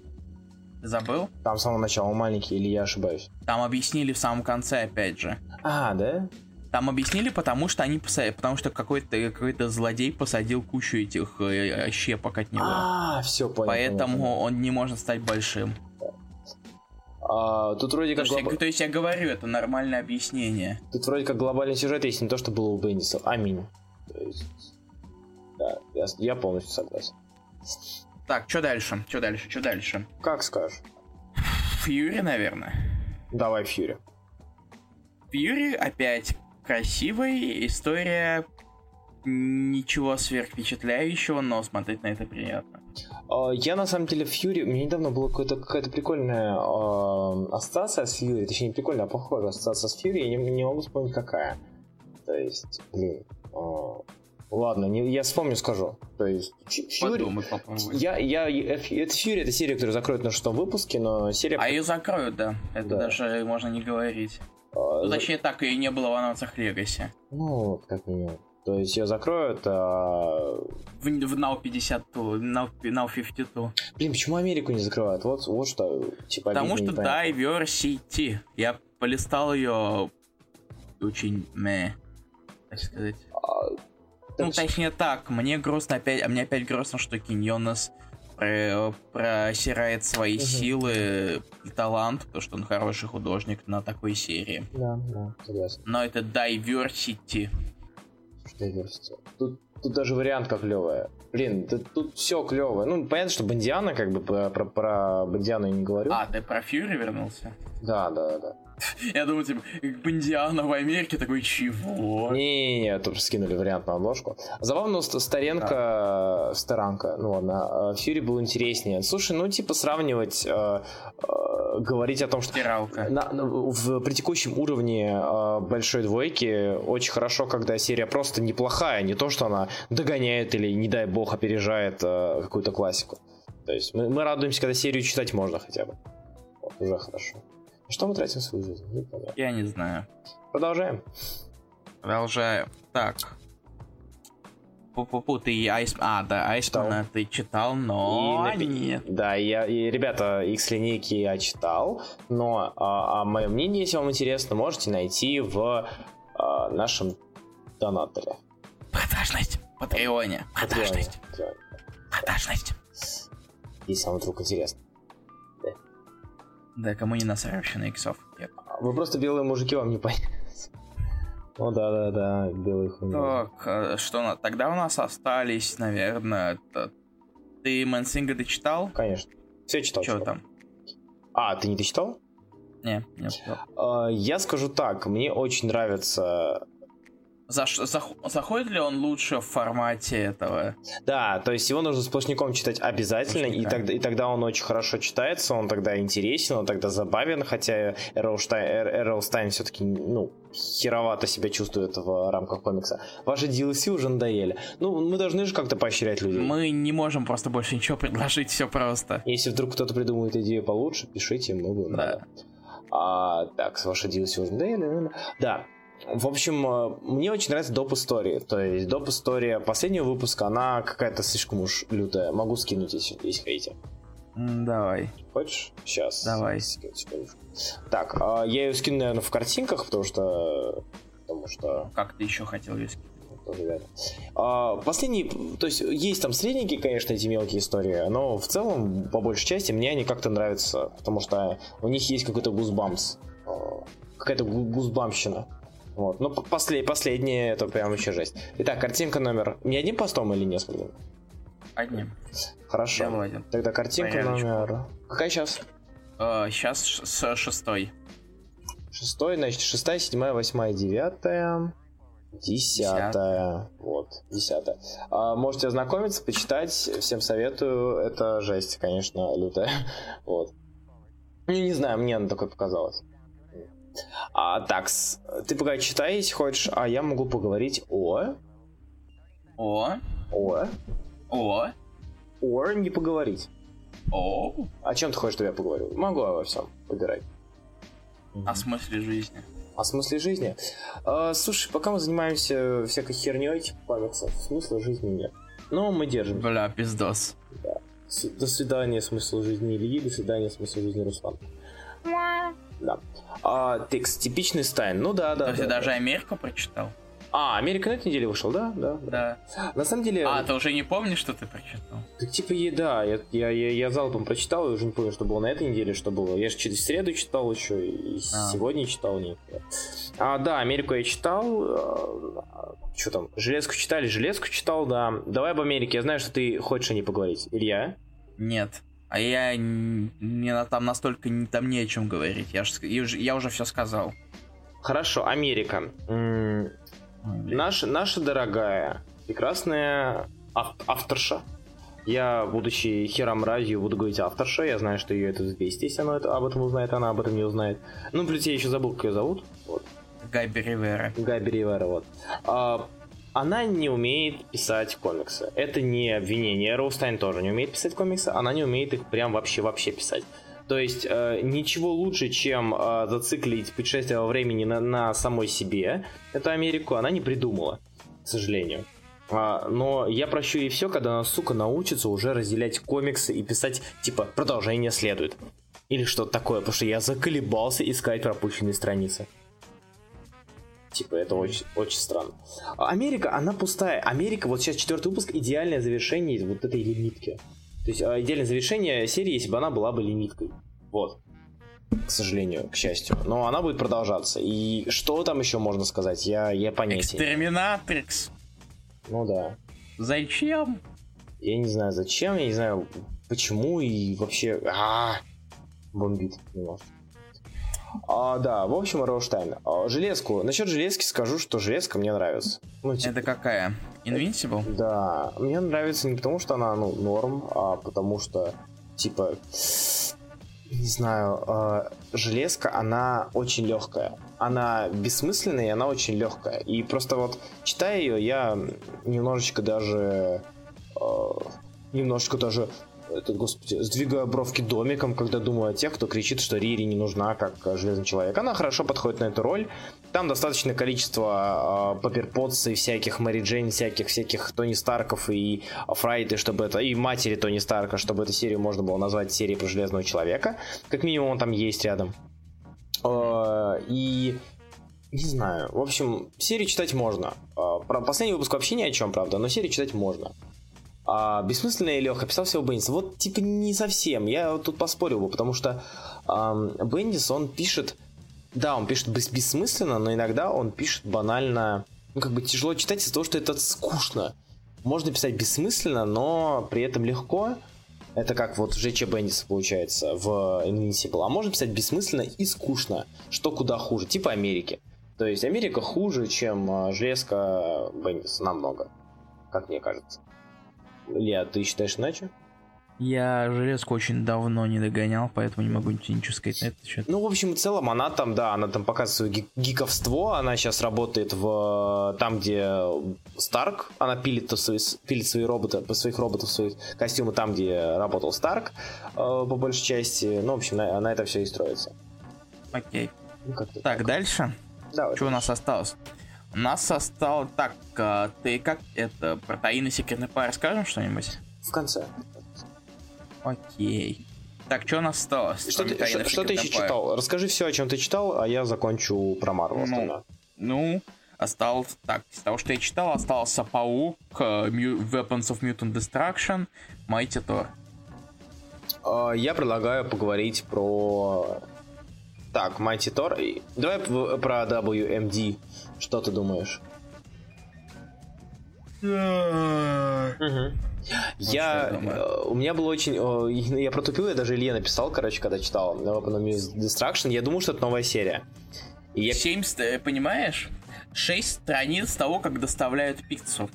[SPEAKER 1] Ты забыл?
[SPEAKER 2] Там с самого начала маленький, или я ошибаюсь?
[SPEAKER 1] Там объяснили в самом конце, опять же.
[SPEAKER 2] А, да?
[SPEAKER 1] Там объяснили, потому что они поса- потому что какой-то какой-то злодей посадил кучу этих э, щепок от него.
[SPEAKER 2] А, все, понял.
[SPEAKER 1] Поэтому
[SPEAKER 2] понял.
[SPEAKER 1] он не может стать большим.
[SPEAKER 2] А, тут вроде как
[SPEAKER 1] То есть, я, то есть я говорю, это нормальное объяснение.
[SPEAKER 2] тут вроде как глобальный сюжет есть не то, что было у Бендиса. Аминь. Есть, да, я, я полностью согласен.
[SPEAKER 1] Так, что дальше? Что дальше? Что дальше?
[SPEAKER 2] Как скажешь?
[SPEAKER 1] Фьюри, наверное.
[SPEAKER 2] Давай, Фьюри.
[SPEAKER 1] Фьюри опять красивая история, ничего сверхвпечатляющего, но смотреть на это приятно.
[SPEAKER 2] А, Я на самом деле Фьюри, у меня недавно была какая-то, какая-то прикольная а, ассоциация с Фьюри, точнее не прикольная, а похожая ассоциация с Фьюри, я не, не могу вспомнить какая. То есть, блин, а, ладно, не, я вспомню, скажу. То есть, Фь- Фьюри,
[SPEAKER 1] Подумай, попробуй.
[SPEAKER 2] я, я, э, это Фьюри, это серия, которую закроют на шестом выпуске, но серия...
[SPEAKER 1] А ее закроют, да. Это
[SPEAKER 2] Да.
[SPEAKER 1] даже можно не говорить.
[SPEAKER 2] а,
[SPEAKER 1] Ну, точнее так, ее не было в анонсах Легаси.
[SPEAKER 2] Ну, как минимум. То есть ее закроют, а...
[SPEAKER 1] В, в Now 52, Now, Now 52.
[SPEAKER 2] Блин, почему Америку не закрывают? Вот, вот что, типа,
[SPEAKER 1] Потому что. Diversity. Я полистал ее очень мeh, так сказать. Ну,
[SPEAKER 2] Так,
[SPEAKER 1] точнее так, мне грустно опять, а мне опять грустно, что Киньонес про- просирает свои
[SPEAKER 2] Мгм.
[SPEAKER 1] силы и талант, потому что он хороший художник на такой серии.
[SPEAKER 2] Да, да, согласен.
[SPEAKER 1] Но это diversity.
[SPEAKER 2] Версия? Тут, тут даже вариантка клевая. Блин, тут, тут все клевое. Ну, понятно, что Бондиана, как бы про, про, про Бондиану я не говорю.
[SPEAKER 1] А, ты про Фьюри вернулся?
[SPEAKER 2] Да, да, да.
[SPEAKER 1] Я думал, типа, как Бондиана в Америке, такой, чего?
[SPEAKER 2] Не-не-не, тут скинули вариант на обложку. Забавно, что Старенко, Старанка, ну ладно, а Фьюри был интереснее. Слушай, ну типа сравнивать, э, э, говорить о том, что
[SPEAKER 1] Стиралка.
[SPEAKER 2] на- на- в, при текущем уровне э, большой двойки очень хорошо, когда серия просто неплохая, не то, что она догоняет или, не дай бог, опережает э, какую-то классику. То есть мы, мы радуемся, когда серию читать можно хотя бы. Вот, уже хорошо. Что мы тратим свою жизнь?
[SPEAKER 1] Я не знаю.
[SPEAKER 2] Продолжаем.
[SPEAKER 1] Продолжаем. Так. Пу-пу-пу, ты Айс... А, да, Айсмана ты читал, но
[SPEAKER 2] И
[SPEAKER 1] нет.
[SPEAKER 2] Да, я, и, ребята, X-линейки я читал, но а, а мое мнение, если вам интересно, можете найти в а, нашем донаторе.
[SPEAKER 1] Продажность. Патреоне. Продажность. Продажность.
[SPEAKER 2] Если вам вдруг интересно.
[SPEAKER 1] Да, кому не насрать вообще на иксов.
[SPEAKER 2] Вы просто белые мужики, вам не понятно. О, да-да-да, белые хуйня.
[SPEAKER 1] Так, э, что тогда у нас остались, наверное, это... Ты Мэнсинга дочитал?
[SPEAKER 2] Конечно. Все читал.
[SPEAKER 1] Что там?
[SPEAKER 2] А, ты не дочитал?
[SPEAKER 1] Не, не успел.
[SPEAKER 2] А, я скажу так, мне очень нравится
[SPEAKER 1] Заш- зах- Заходит ли он лучше в формате этого?
[SPEAKER 2] Да, то есть его нужно сплошняком читать обязательно, и тогда, и тогда он очень хорошо читается, он тогда интересен, он тогда забавен, хотя Эрл Стайн все-таки, ну, херовато себя чувствует в рамках комикса. Ваши DLC уже надоели. Ну, мы должны же как-то поощрять людей.
[SPEAKER 1] Мы не можем просто больше ничего предложить, все просто.
[SPEAKER 2] Если вдруг кто-то придумает идею получше, пишите, мы будем
[SPEAKER 1] Да.
[SPEAKER 2] А, так, с вашей DLC уже надоели. Да. В общем, э, мне очень нравится доп. история. То есть доп. история последнего выпуска, она какая-то слишком уж лютая. Могу скинуть, если, если хотите.
[SPEAKER 1] Давай.
[SPEAKER 2] Хочешь? Сейчас.
[SPEAKER 1] Давай.
[SPEAKER 2] Секундочку. Так, а, я ее скину, наверное, в картинках, потому что... Потому что...
[SPEAKER 1] Как ты еще хотел ее
[SPEAKER 2] тоже верно. А, последний, то есть есть там средники, конечно, эти мелкие истории, но в целом, по большей части, мне они как-то нравятся, потому что у них есть какой-то гузбамс, а, какая-то гу- гузбамщина. Вот. Ну, послед, последнее, это прям вообще жесть. Итак, картинка номер... Не одним постом или нескольким?
[SPEAKER 1] Одним.
[SPEAKER 2] Хорошо.
[SPEAKER 1] Я ладен.
[SPEAKER 2] Тогда картинка
[SPEAKER 1] Порядочку.
[SPEAKER 2] номер... Какая сейчас?
[SPEAKER 1] Сейчас с шестой.
[SPEAKER 2] Шестой, значит, шестая, седьмая, восьмая, девятая, десятая. Вот, десятая. А, можете ознакомиться, почитать. Всем советую. Это жесть, конечно, лютая. Вот. Ну, не знаю, мне она такой показалась. А, так, ты пока читай, если хочешь, а я могу поговорить о...
[SPEAKER 1] О,
[SPEAKER 2] О...
[SPEAKER 1] о,
[SPEAKER 2] О, не поговорить.
[SPEAKER 1] о.
[SPEAKER 2] О чем ты хочешь, чтобы я поговорил? Могу обо всем. Выбирай.
[SPEAKER 1] О смысле жизни.
[SPEAKER 2] О смысле жизни? А, слушай, пока мы занимаемся всякой херней, типа комиксов, смысла жизни нет. Но мы держим.
[SPEAKER 1] Бля, пиздос.
[SPEAKER 2] С- До свидания, смысл жизни Ильи, до свидания, смысл жизни Руслан. Да. А, текст, типичный Стайн. Ну да, да.
[SPEAKER 1] То есть
[SPEAKER 2] да,
[SPEAKER 1] даже
[SPEAKER 2] да.
[SPEAKER 1] Америку прочитал?
[SPEAKER 2] А, Америка на этой неделе вышел, да? Да. да. На самом деле,
[SPEAKER 1] А, ты уже не помнишь, что ты прочитал?
[SPEAKER 2] так, типа, да, я, я, я, я залпом прочитал, и уже не помню, что было на этой неделе, что было. Я же через среду читал еще, и
[SPEAKER 1] А.
[SPEAKER 2] сегодня читал, нет. А, да, Америку я читал. что там, Железку читали, Железку читал, да. Давай об Америке, я знаю, что ты хочешь о ней поговорить. Илья?
[SPEAKER 1] Нет. А я... н- Мне на- там настолько не- там не о чем говорить. Я, ж я уже, я уже все сказал.
[SPEAKER 2] Хорошо, Америка. М,
[SPEAKER 1] Ой, блин.
[SPEAKER 2] Наша, наша дорогая, прекрасная ав- авторша. Я, будучи хером радио, буду говорить авторша. Я знаю, что ее это взбесит, если она это, об этом узнает, она об этом не узнает. Ну, плюс я еще забыл, как ее зовут. Вот.
[SPEAKER 1] Габи Ривера.
[SPEAKER 2] Габи Ривера, вот. А, она не умеет писать комиксы. Это не обвинение. Роустайн тоже не умеет писать комиксы. Она не умеет их прям вообще-вообще писать. То есть э, ничего лучше, чем э, зациклить путешествие во времени на, на самой себе, эту Америку, она не придумала, к сожалению. А, но я прощу ей все, когда она, сука, научится уже разделять комиксы и писать, типа, продолжение следует. Или что-то такое, потому что я заколебался искать пропущенные страницы. Типа, это очень, очень странно. А Америка, она пустая. Америка, вот сейчас четвертый выпуск, идеальное завершение вот этой лимитки. То есть, а, идеальное завершение серии, если бы она была бы лимиткой. Вот. К сожалению, к счастью. Но она будет продолжаться. И что там еще можно сказать? Я, я понятия.
[SPEAKER 1] Экстерминатрикс.
[SPEAKER 2] Ну да.
[SPEAKER 1] Зачем?
[SPEAKER 2] Я не знаю зачем, я не знаю почему и вообще... А, бомбит немножко. А, да, в общем, Роуштайн. А, железку. Насчет железки скажу, что железка мне нравится. Ну, типа,
[SPEAKER 1] Это какая? Invincible?
[SPEAKER 2] да, мне нравится не потому, что она, ну, норм, а потому что, типа, не знаю, э, железка, она очень легкая. Она бессмысленная, и она очень легкая. И просто вот, читая ее, я немножечко даже... э, немножечко даже это, господи, сдвигаю бровки домиком, когда думаю о тех, кто кричит, что Рири не нужна как э, железный человек. Она хорошо подходит на эту роль. Там достаточное количество э, паперпотс и всяких Мэри Джейн, всяких всяких Тони Старков и Фрайты, чтобы это и матери Тони Старка, чтобы эту серию можно было назвать серией про железного человека. Как минимум он там есть рядом. Э, И не знаю. В общем, серию читать можно. Про последний выпуск вообще ни о чем, правда, но серию читать можно. А, бессмысленная Леха писал всего Бендис. Вот, типа, не совсем. Я вот тут поспорил бы, потому что ам, Бендис, он пишет... Да, он пишет бес- бессмысленно, но иногда он пишет банально... Ну, как бы тяжело читать из-за того, что это скучно. Можно писать бессмысленно, но при этом легко. Это как вот в ЖЧ Бендиса получается в Invincible. А можно писать бессмысленно и скучно. Что куда хуже. Типа Америки. То есть Америка хуже, чем а, железка Бендиса. Намного. Как мне кажется. Илья, ты считаешь иначе?
[SPEAKER 1] Я железку очень давно не догонял, поэтому не могу ничего сказать на этот счет.
[SPEAKER 2] Ну, в общем и целом, она там, да, она там показывает свое ги- гиковство, она сейчас работает в там, где Старк, она пилит, свои, пилит свои роботы, своих роботов, свои костюмы там, где работал Старк, э, по большей части. Ну, в общем, на, на это все и строится.
[SPEAKER 1] Окей.
[SPEAKER 2] Ну, как-то
[SPEAKER 1] Так, дальше.
[SPEAKER 2] Давай.
[SPEAKER 1] Что у нас осталось? Нас осталось... Так, а, ты как это, про таинный секретный пар расскажем что-нибудь?
[SPEAKER 2] В конце.
[SPEAKER 1] Окей. Так, что у нас осталось?
[SPEAKER 2] Что ты, что, что ты еще читал? Расскажи все, о чем ты читал, а я закончу про Марвел.
[SPEAKER 1] Ну, ну, осталось... Так, из того, что я читал, остался Паук, uh, Weapons of Mutant Destruction, Mighty Thor.
[SPEAKER 2] Uh, я предлагаю поговорить про... Так, Mighty Thor. Давай про WMD. Что ты думаешь? Угу. Я, э, у меня было очень, я протупил, я даже Илье написал, короче, когда читал Weapon Destruction, я думал, что это новая серия.
[SPEAKER 1] И я... 7, понимаешь? 6 страниц того, как доставляют пиццу.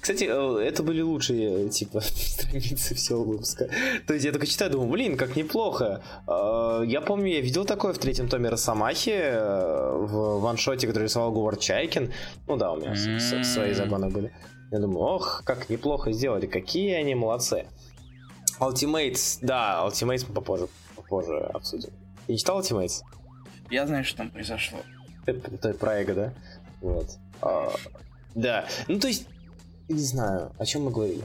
[SPEAKER 2] Кстати, э, это были лучшие, типа, страницы всего выпуска. То есть я только читаю, думаю, блин, как неплохо. Э, я помню, я видел такое в третьем томе Росомахи, в ваншоте, который рисовал Говард Чайкин. Ну да, у меня свои загоны были. Я думаю, ох, как неплохо сделали, какие они молодцы. Ultimates, да, Ultimates мы попозже, попозже обсудим. Ты не читал Ultimates?
[SPEAKER 1] Я знаю, что там произошло.
[SPEAKER 2] Это, это про эго, да? Вот. А, да. Ну, то есть, не знаю, о чем мы говорили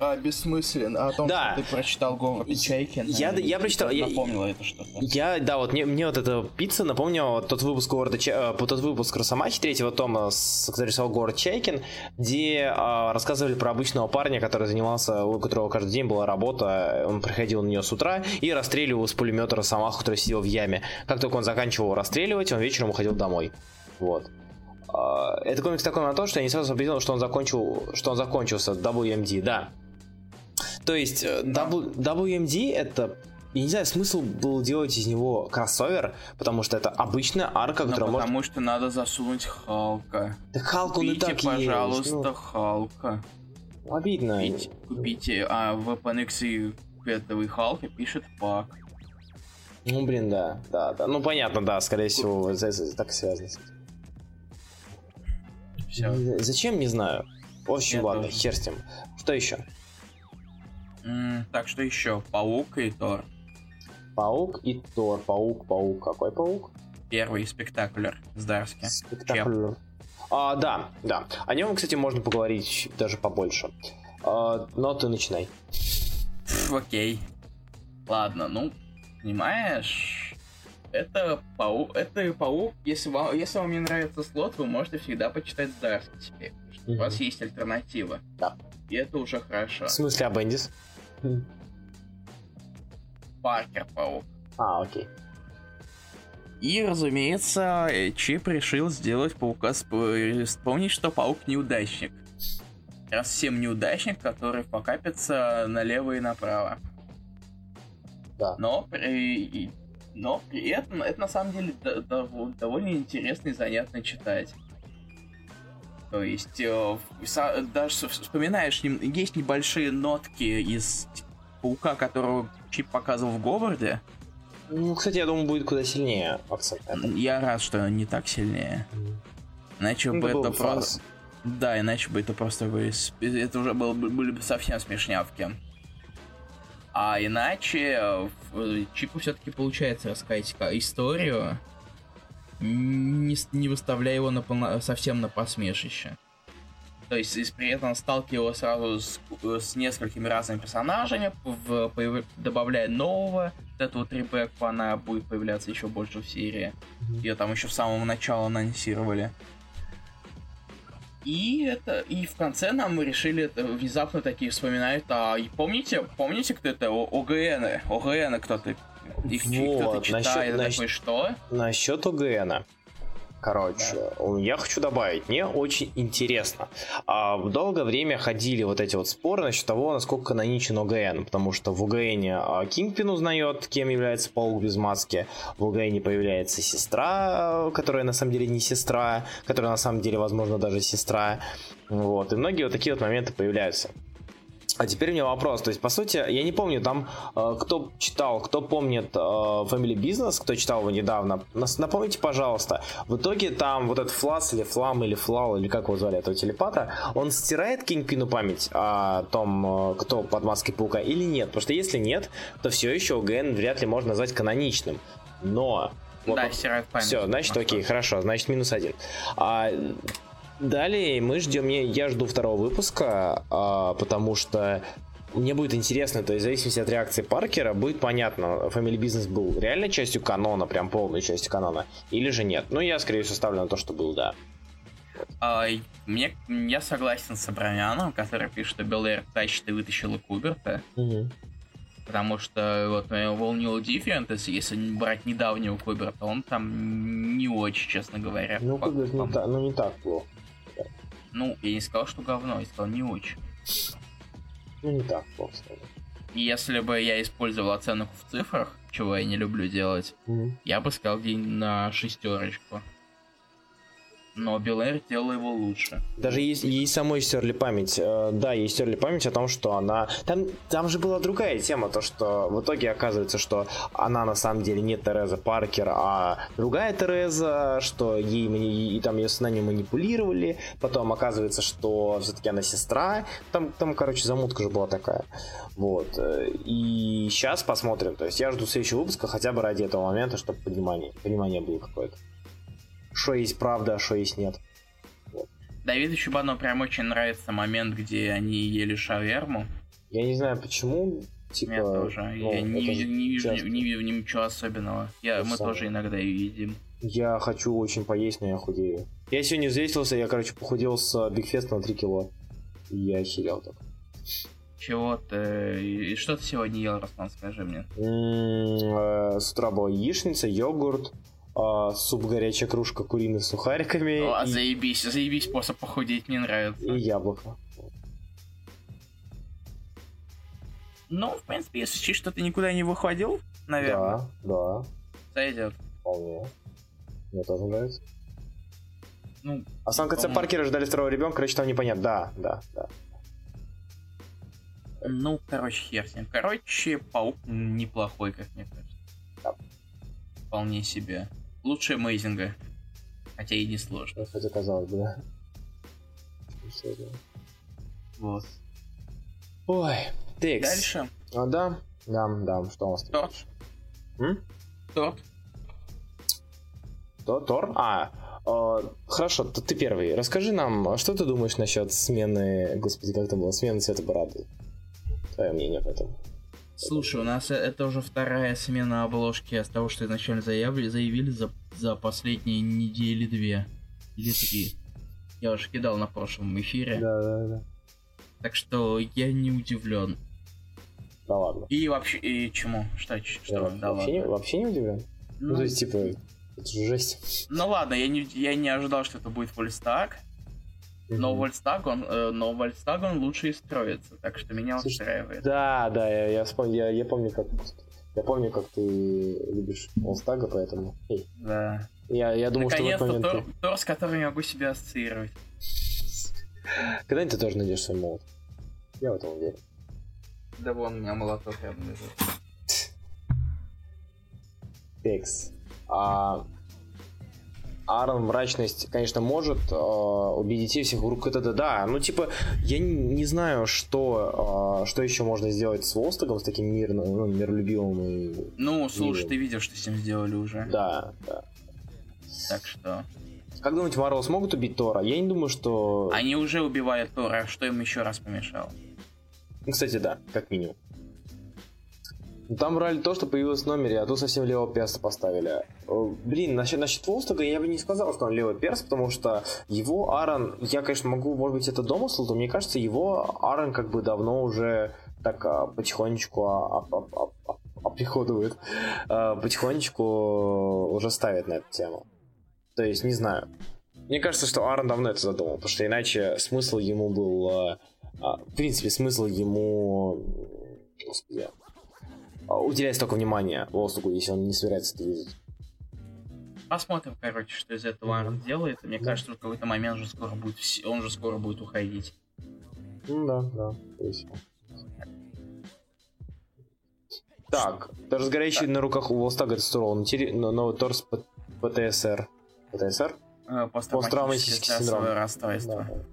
[SPEAKER 1] а, бессмысленно, о том, да. что ты прочитал Говарда Чайкина.
[SPEAKER 2] Я, я прочитал. Я, напомнила это что-то. Я, да, вот мне, мне вот эта пицца напомнила тот выпуск Говарда Ча... Э, тот выпуск Росомахи третьего тома, с, который рисовал Говард Чайкин, где а, рассказывали про обычного парня, который занимался, у которого каждый день была работа, он приходил на нее с утра и расстреливал с пулемета Росомаху, который сидел в яме. Как только он заканчивал расстреливать, он вечером уходил домой. Вот. А, это комикс такой на то, что я не сразу определил, что он закончил, что он закончился WMD, да. То есть э, WMD это я не знаю, смысл был делать из него кроссовер, потому что это обычная арка, которая
[SPEAKER 1] может... потому что надо засунуть Халка.
[SPEAKER 2] Да Халк он и так
[SPEAKER 1] пожалуйста,
[SPEAKER 2] есть.
[SPEAKER 1] Ну... Халка.
[SPEAKER 2] Обидно.
[SPEAKER 1] Купите, купите а в Weapon X и этого Халка пишет пак.
[SPEAKER 2] Ну, блин, да, да, да. Ну, понятно, да, скорее всего, так связано с этим. Все. Зачем, не знаю. В общем, Я ладно, тоже. хер с тем. Что еще?
[SPEAKER 1] М, так, что еще? Паук и Тор.
[SPEAKER 2] Паук и Тор. Паук, паук. Какой паук?
[SPEAKER 1] Первый спектаклер с Дарски.
[SPEAKER 2] Спектаклер. А, да, да. О нем, кстати, можно поговорить даже побольше. А, но ты начинай.
[SPEAKER 1] Окей. Ладно, ну, понимаешь, это паук, это паук. Если вам, если вам не нравится слот, вы можете всегда почитать Дарски теперь. Mm-hmm. У вас есть альтернатива.
[SPEAKER 2] Да.
[SPEAKER 1] И это уже хорошо.
[SPEAKER 2] В смысле, а Бендис?
[SPEAKER 1] Паркер Паук.
[SPEAKER 2] А, окей.
[SPEAKER 1] И, разумеется, Чип решил сделать паука... Вспомнить, что паук неудачник. Раз всем неудачник, который покапится налево и направо.
[SPEAKER 2] Да.
[SPEAKER 1] Но при, но при этом это на самом деле довольно интересно и занятно читать. То есть, э, даже вспоминаешь, есть небольшие нотки из паука, которого Чип показывал в Говарде.
[SPEAKER 2] Ну, кстати, я думаю, будет куда сильнее акцент.
[SPEAKER 1] Я рад, что не так сильнее. Иначе ну, бы это просто... Да, иначе бы это просто... Это уже было, были бы совсем смешнявки. А иначе э, Чипу все-таки получается рассказать историю, не, не выставляя его на полно, совсем на посмешище. То есть и при этом сталкивал сразу с, с несколькими разными персонажами, в, появ, добавляя нового. Вот эту вот Ребекку, она будет появляться еще больше в серии. Ее там еще в самом начале анонсировали. И это и в конце нам решили это, внезапно такие вспоминают. А и помните, помните, кто это? ОГН. ОГН кто-то их вот, кто-то читает, насчет, такой, что?
[SPEAKER 2] Насчет ОГН. Короче, да. я хочу добавить, мне очень интересно. А, долгое время ходили вот эти вот споры насчет того, насколько каноничен ОГН, потому что в ОГН а, Кингпин узнает, кем является паук без маски, в ОГН появляется сестра, которая на самом деле не сестра, которая на самом деле, возможно, даже сестра. Вот, и многие вот такие вот моменты появляются. А теперь у меня вопрос. То есть, по сути, я не помню, там, э, кто читал, кто помнит э, Family Business, кто читал его недавно, напомните, пожалуйста. В итоге там вот этот Флас или Флам или Флал, или как его звали, этого телепата, он стирает Кингпину память о том, э, кто под маской паука или нет? Потому что если нет, то все еще ГН вряд ли можно назвать каноничным. Но
[SPEAKER 1] вот, да, стирает память.
[SPEAKER 2] Все, значит, окей, хорошо, значит, минус один. А, Далее мы ждем, я, я жду второго выпуска, а, потому что мне будет интересно, то есть в зависимости от реакции Паркера будет понятно, Family Business был реально частью канона, прям полной частью канона, или же нет. Ну, я, скорее всего, ставлю на то, что был, да.
[SPEAKER 1] А, мне, я согласен с Абрамяном, который пишет, что Белэр тащит и вытащила Куберта.
[SPEAKER 2] Угу.
[SPEAKER 1] Потому что вот Волнил Different, если брать недавнего Куберта, он там не очень, честно говоря.
[SPEAKER 2] Ну, Куберт не, та, ну, не так плохо.
[SPEAKER 1] Ну, я не сказал, что говно, я сказал не очень.
[SPEAKER 2] Ну, не так плохо,
[SPEAKER 1] Если бы я использовал оценку в цифрах, чего я не люблю делать,
[SPEAKER 2] mm-hmm.
[SPEAKER 1] я бы сказал где на шестерочку но Белэр делала его лучше.
[SPEAKER 2] Даже есть, ей самой стерли память. Э, да, ей стерли память о том, что она... Там, там же была другая тема, то, что в итоге оказывается, что она на самом деле не Тереза Паркер, а другая Тереза, что ей и там ее сознанием манипулировали. Потом оказывается, что все-таки она сестра. Там, там, короче, замутка же была такая. Вот. И сейчас посмотрим. То есть я жду следующего выпуска хотя бы ради этого момента, чтобы понимание, понимание было какое-то что есть правда, а что есть нет.
[SPEAKER 1] Вот. Давиду Чубану прям очень нравится момент, где они ели шаверму.
[SPEAKER 2] Я не знаю почему. Типа,
[SPEAKER 1] Мне тоже. Ну, я не, не, не, вижу, не, вижу ничего особенного. Я, мы самое. тоже иногда ее едим.
[SPEAKER 2] Я хочу очень поесть, но я худею. Я сегодня взвесился, я, короче, похудел с Бигфеста на 3 кило. И я охерел так.
[SPEAKER 1] Чего ты... И что ты сегодня ел, Руслан, скажи мне?
[SPEAKER 2] М-м, с утра была яичница, йогурт, а, суп горячая кружка куриных сухариками.
[SPEAKER 1] О, и... заебись, заебись способ похудеть, мне нравится.
[SPEAKER 2] И яблоко.
[SPEAKER 1] Ну, в принципе, если чуть что ты никуда не выходил, наверное.
[SPEAKER 2] Да, да.
[SPEAKER 1] Сойдет.
[SPEAKER 2] Вполне. Мне тоже нравится.
[SPEAKER 1] Ну,
[SPEAKER 2] а в самом конце Паркера ждали второго ребенка, короче, там непонятно. Да, да, да.
[SPEAKER 1] Ну, короче, хер с ним. Короче, паук неплохой, как мне кажется.
[SPEAKER 2] Да.
[SPEAKER 1] Вполне себе. Лучше Мейзинга. Хотя и не сложно.
[SPEAKER 2] Хотя казалось бы, да.
[SPEAKER 1] Вот.
[SPEAKER 2] Ой,
[SPEAKER 1] текст. Дальше.
[SPEAKER 2] А, да, да, да, что у нас
[SPEAKER 1] Торт.
[SPEAKER 2] М?
[SPEAKER 1] Торт.
[SPEAKER 2] То, Тор? А, э, хорошо, то ты первый. Расскажи нам, что ты думаешь насчет смены, господи, как там было, смены цвета бороды? Твое мнение по этому.
[SPEAKER 1] Слушай, у нас это уже вторая смена обложки с того, что изначально заявили, заявили за, за последние недели две. Или три. Я уже кидал на прошлом эфире.
[SPEAKER 2] Да, да, да.
[SPEAKER 1] Так что я не удивлен.
[SPEAKER 2] Да ладно.
[SPEAKER 1] И вообще, и чему? Что, что?
[SPEAKER 2] Я да вообще, ладно. Не, вообще не удивлен? Ну, ну, то есть, типа, это же жесть.
[SPEAKER 1] Ну ладно, я не, я не ожидал, что это будет фольстаг. Но Вольстагон, э, но Вольстагон лучше и строится, так что меня Слушай, устраивает.
[SPEAKER 2] Да, да, я, я, вспомнил, я, я помню, как я помню, как ты любишь Волстага, поэтому. Эй.
[SPEAKER 1] Да.
[SPEAKER 2] Я, я думал, что в этот момент...
[SPEAKER 1] Тор, Тор, с которым я могу себя ассоциировать.
[SPEAKER 2] Когда-нибудь ты тоже найдешь свой молот. Я в этом уверен.
[SPEAKER 1] Да вон, у меня молоток рядом лежит.
[SPEAKER 2] Текс. А Аарон мрачность, конечно, может э, убедить всех вокруг это да. Ну, типа, я не, не знаю, что, э, что еще можно сделать с Волстагом, с таким мирным, ну, миролюбивым и...
[SPEAKER 1] Ну, слушай, и... ты видел, что с ним сделали уже.
[SPEAKER 2] Да, да.
[SPEAKER 1] Так что...
[SPEAKER 2] Как думаете, Марвел смогут убить Тора? Я не думаю, что...
[SPEAKER 1] Они уже убивают Тора, что им еще раз помешало?
[SPEAKER 2] Ну, кстати, да, как минимум. Там брали то, что появилось в номере, а тут совсем левого перса поставили. Блин, насчет, насчет Волстага я бы не сказал, что он левый перс, потому что его Аарон, я, конечно, могу, может быть, это домысл, но мне кажется, его Аарон как бы давно уже так а, потихонечку а, а, а, а, а, потихонечку уже ставит на эту тему. То есть, не знаю. Мне кажется, что Аарон давно это задумал, потому что иначе смысл ему был... А, в принципе, смысл ему... Господи, а, уделять столько внимания Волсугу, если он не собирается это двигать.
[SPEAKER 1] Посмотрим, короче, что из этого Аарон делает. Мне да. кажется, в какой-то момент уже скоро будет, он же скоро будет уходить.
[SPEAKER 2] Ну да, да, весело. Так, торс горящий так. на руках у Волстага отстроил новый торс ПТСР. ПТСР?
[SPEAKER 1] Э, Посттравматический синдром. расстройство. Да.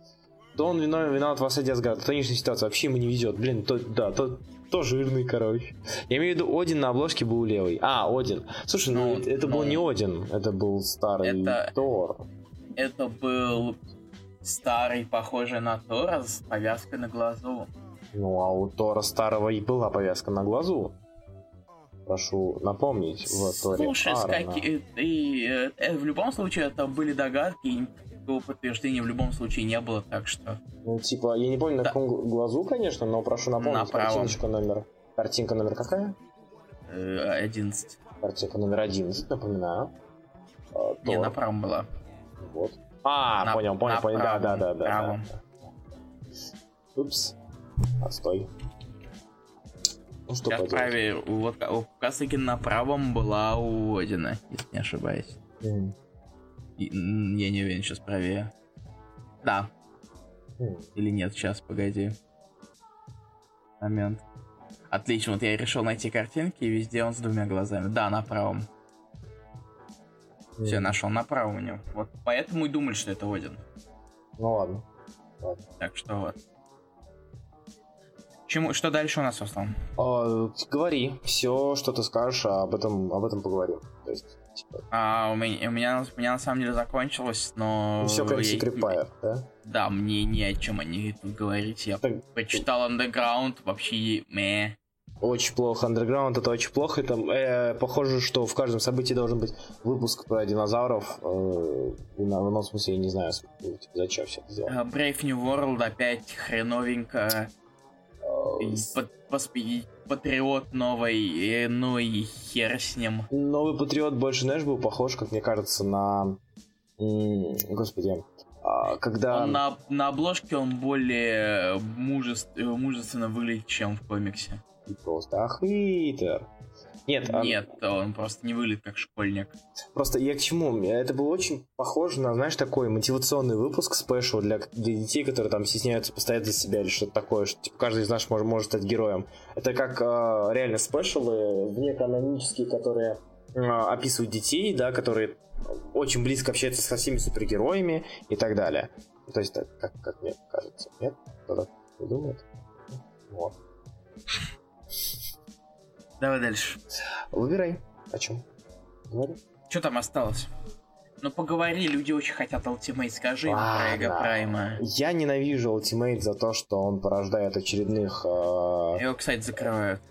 [SPEAKER 2] То он виноват, виноват в осаде Асгарда. То нынешняя ситуация вообще ему не везет. Блин, то, да, то, то жирный, короче. Я имею в виду, Один на обложке был левый. А, Один. Слушай, ну, ну это ну, был не Один, это был старый это, Тор.
[SPEAKER 1] Это был старый, похожий на Тора с повязкой на глазу.
[SPEAKER 2] Ну, а у Тора старого и была повязка на глазу. Прошу напомнить в Торе
[SPEAKER 1] Слушай,
[SPEAKER 2] Аарона.
[SPEAKER 1] скаки- и, э, э, в любом случае это были догадки, никакого подтверждения в любом случае не было, так что...
[SPEAKER 2] Ну, типа, я не помню на
[SPEAKER 1] Да.
[SPEAKER 2] каком гл- глазу, конечно, но прошу напомнить.
[SPEAKER 1] На правом.
[SPEAKER 2] Картиночка номер... Картинка номер какая?
[SPEAKER 1] э, 11.
[SPEAKER 2] Картинка номер 11, напоминаю. А,
[SPEAKER 1] Не,
[SPEAKER 2] Тор.
[SPEAKER 1] на правом была.
[SPEAKER 2] Вот. А,
[SPEAKER 1] На-
[SPEAKER 2] понял, понял,
[SPEAKER 1] на
[SPEAKER 2] понял. Да, да,
[SPEAKER 1] правом,
[SPEAKER 2] да, да,
[SPEAKER 1] правом.
[SPEAKER 2] да. Упс. Отстой. Ну что
[SPEAKER 1] Сейчас проверю. Вот ка- у Касыки на правом была у Одина, если не ошибаюсь.
[SPEAKER 2] М,
[SPEAKER 1] я не уверен, сейчас проверю. Да,
[SPEAKER 2] м.
[SPEAKER 1] или нет, сейчас, погоди. Момент. Отлично, вот я решил найти картинки, и везде он с двумя глазами. Да, на правом. Все,
[SPEAKER 2] М.
[SPEAKER 1] нашел на правом у него. Вот поэтому и думали, что это Один.
[SPEAKER 2] Ну ладно.
[SPEAKER 1] Так что вот. Чему, что дальше у нас, Руслан?
[SPEAKER 2] А, говори, все, что ты скажешь, а об этом, об этом поговорим. То есть,
[SPEAKER 1] А, у меня, у меня, у меня на самом деле закончилось, но...
[SPEAKER 2] все как Secret Empire, да?
[SPEAKER 1] Да, мне не о чем они тут говорить. Я
[SPEAKER 2] Так,
[SPEAKER 1] почитал Underground, вообще мeh.
[SPEAKER 2] Очень плохо. Underground это очень плохо. Это, э, похоже, что в каждом событии должен быть выпуск про динозавров. Э, и на, в одном смысле я не знаю, типа, зачем все это сделать.
[SPEAKER 1] А, Brave New World опять хреновенько. И
[SPEAKER 2] Э,
[SPEAKER 1] пат- поспи- Патриот новый, э, ну и хер с ним.
[SPEAKER 2] Новый Патриот больше, знаешь, был похож, как мне кажется, на... Господи. а, когда...
[SPEAKER 1] Он на, на обложке он более мужеств- мужественно выглядит, чем в комиксе.
[SPEAKER 2] Ты Просто ахвитер. Нет, а,
[SPEAKER 1] Нет, он просто не выглядит как школьник.
[SPEAKER 2] просто я к чему? Это было очень похоже на, знаешь, такой мотивационный выпуск спешл для, для детей, которые там стесняются постоять за себя или что-то такое, что типа, каждый из нас может, может стать героем. Это как а, реально спешлы вне канонические, которые а, описывают детей, да, которые очень близко общаются со всеми супергероями и так далее. То есть, так, как, как мне кажется. Нет? Кто-то не думает? Вот.
[SPEAKER 1] Давай дальше.
[SPEAKER 2] Выбирай. О чем? Говори.
[SPEAKER 1] Что там осталось? Ну поговори, люди очень хотят Ultimate, скажи им про Эго. Прайма.
[SPEAKER 2] Я ненавижу Ultimate за то, что он порождает очередных... э,
[SPEAKER 1] Его, кстати, закрывают.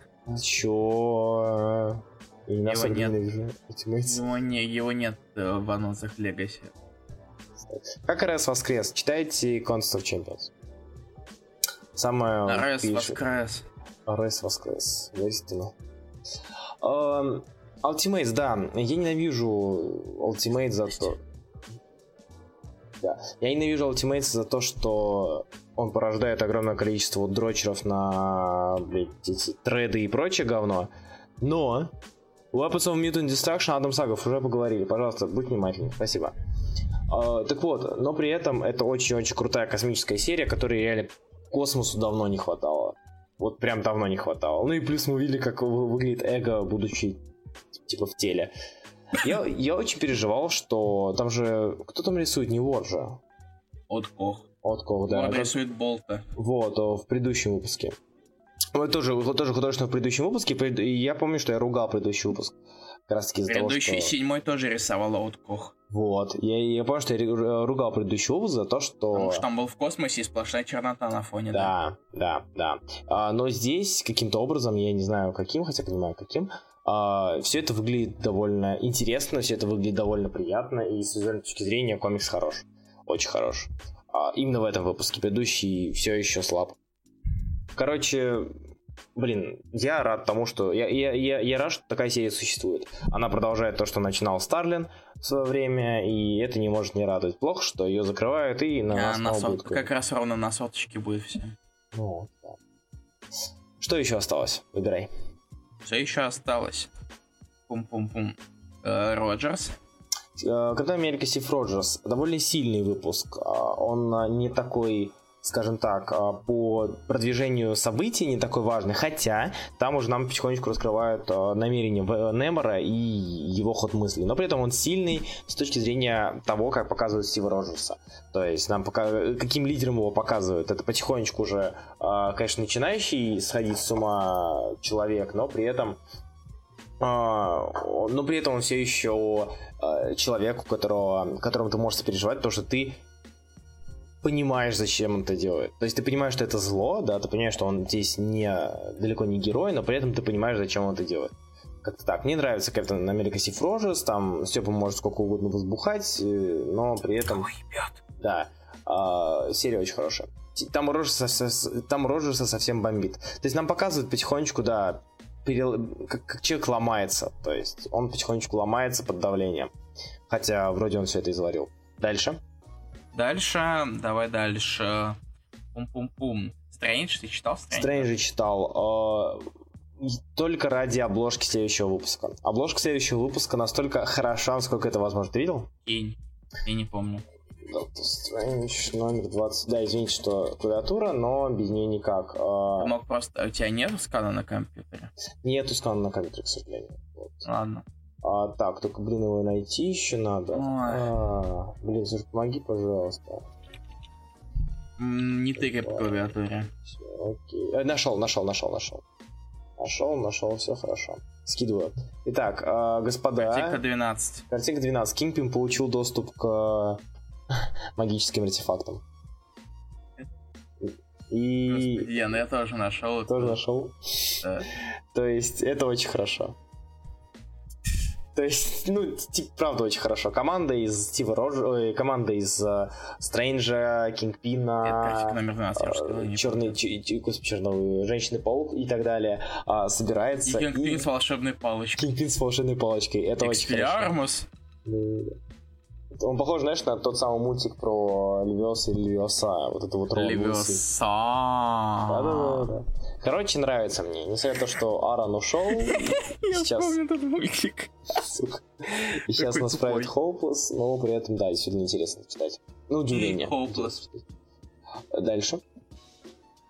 [SPEAKER 2] Чё? Не
[SPEAKER 1] Его
[SPEAKER 2] особо
[SPEAKER 1] нет.
[SPEAKER 2] ненавижу Ultimate.
[SPEAKER 1] Его, не, его нет э, в анонсах Legacy.
[SPEAKER 2] Как РС воскрес? Читайте Constant Champions. Самое...
[SPEAKER 1] Раз
[SPEAKER 2] пишет.
[SPEAKER 1] воскрес.
[SPEAKER 2] РС воскрес. Действительно. Ultimate, да. Я ненавижу Ultimate за то... Да. Я ненавижу Ultimate за то, что он порождает огромное количество дрочеров на блядь, эти треды и прочее говно. Но Weapons of Mutant Destruction, Адам Сагов, уже поговорили. Пожалуйста, будь внимательней. Спасибо. А, так вот, но при этом это очень-очень крутая космическая серия, которой реально космосу давно не хватало. Вот прям давно не хватало. Ну и плюс мы увидели, как вы- выглядит эго, будучи типа в теле. Я, я очень переживал, что там же... Кто там рисует? Не Вор же.
[SPEAKER 1] От Кох.
[SPEAKER 2] От кого, да.
[SPEAKER 1] Он рисует Болта.
[SPEAKER 2] Вот, в предыдущем выпуске. Вот тоже, тоже художественно в предыдущем выпуске. и Я помню, что я ругал предыдущий выпуск. Как раз таки из-за того,
[SPEAKER 1] Предыдущий
[SPEAKER 2] что...
[SPEAKER 1] седьмой тоже рисовал От Кох.
[SPEAKER 2] Вот. Я, я помню, что я ру- ругал предыдущий выпуск за то, что...
[SPEAKER 1] Потому что он был в космосе и сплошная чернота на фоне. Да.
[SPEAKER 2] Да, да, да. А, но здесь каким-то образом, я не знаю каким, хотя понимаю каким, все это выглядит довольно интересно, все это выглядит довольно приятно, и с визуальной точки зрения комикс хорош. Очень хорош. А, именно в этом выпуске. Предыдущий все еще слаб. Короче, блин, я рад тому, что... Я, я, я, я рад, что такая серия существует. Она продолжает то, что начинал Старлин в свое время, и это не может не радовать. Плохо, что ее закрывают, и на
[SPEAKER 1] А,
[SPEAKER 2] нас
[SPEAKER 1] на
[SPEAKER 2] снова
[SPEAKER 1] сот-
[SPEAKER 2] будет
[SPEAKER 1] Как раз ровно на соточке будет все.
[SPEAKER 2] ну, да. Что еще осталось? Выбирай.
[SPEAKER 1] Все еще осталось. Пум-пум-пум. Э, Роджерс.
[SPEAKER 2] Э, Капитан Америка Стив Роджерс. Довольно сильный выпуск. А, Он а, не такой, скажем так, а, по продвижению событий не такой важный. Хотя там уже нам потихонечку раскрывают а, намерения В- Немора и его ход мысли. Но при этом он сильный с точки зрения того, как показывают Стива Роджерса. То есть нам пока... каким лидером его показывают. Это потихонечку уже, а, конечно, начинающий сходить с ума человек, но при этом но при этом он все еще человек, у которого, которому ты можешь сопереживать, то что ты понимаешь, зачем он это делает. То есть ты понимаешь, что это зло, да, ты понимаешь, что он здесь не, далеко не герой, но при этом ты понимаешь, зачем он это делает. Как-то так. Мне нравится Капитан Америка Стив Роджерс, там Степа может сколько угодно возбухать, э, но при этом... Да. А, серия очень хорошая. Там Роджерса, там Роджерса совсем бомбит. То есть нам показывают потихонечку, да, перел... как, как человек ломается. То есть он потихонечку ломается под давлением. Хотя вроде он все это изварил. Дальше.
[SPEAKER 1] Дальше, давай дальше. Пум-пум-пум. Стрэндж, ты читал
[SPEAKER 2] Стрэндж? Стрэндж читал. Э, только ради обложки следующего выпуска. Обложка следующего выпуска настолько хороша, насколько это возможно. Ты видел?
[SPEAKER 1] Кинь. Я не помню.
[SPEAKER 2] Doctor Strange номер 20. Да, извините, что клавиатура, но без нее никак.
[SPEAKER 1] А, ты мог просто... У тебя нету скана на компьютере?
[SPEAKER 2] Нету скана на компьютере, к сожалению.
[SPEAKER 1] Вот. Ладно.
[SPEAKER 2] А, так, только, блин, его найти еще надо. А, блин, слушай, помоги, пожалуйста.
[SPEAKER 1] Не тыкай по клавиатуре.
[SPEAKER 2] Окей. Э, нашел, нашел, нашел, нашел. Нашел, нашел, все хорошо. Скидываю. Итак, э, господа...
[SPEAKER 1] Картинка 12.
[SPEAKER 2] Картинка 12. Кингпин получил доступ к магическим артефактам.
[SPEAKER 1] И... Господи, я, ну я тоже нашел.
[SPEAKER 2] Тоже нашел?
[SPEAKER 1] Да.
[SPEAKER 2] То есть это очень хорошо. То есть, ну, типа, правда, очень хорошо. Команда из Стива Роджера, команда из uh, Стрэнджа, Кингпина,
[SPEAKER 1] номер 12,
[SPEAKER 2] черный, ч, господи, черный, Женщины-паук и так далее uh, собирается.
[SPEAKER 1] И Кингпин и... с волшебной палочкой.
[SPEAKER 2] Кингпин с волшебной палочкой. Это очень хорошо. Он похож, знаешь, на тот самый мультик про Левиоса и Левиоса. Вот это вот
[SPEAKER 1] Левиоса. Да-да-да.
[SPEAKER 2] Короче, нравится мне. Несмотря на то, что Аарон ушел,
[SPEAKER 1] сейчас... помню этот мультик.
[SPEAKER 2] И сейчас нас правит Хоуплес, но при этом, да, действительно интересно читать. Ну, удивление.
[SPEAKER 1] Хоуплес.
[SPEAKER 2] Дальше.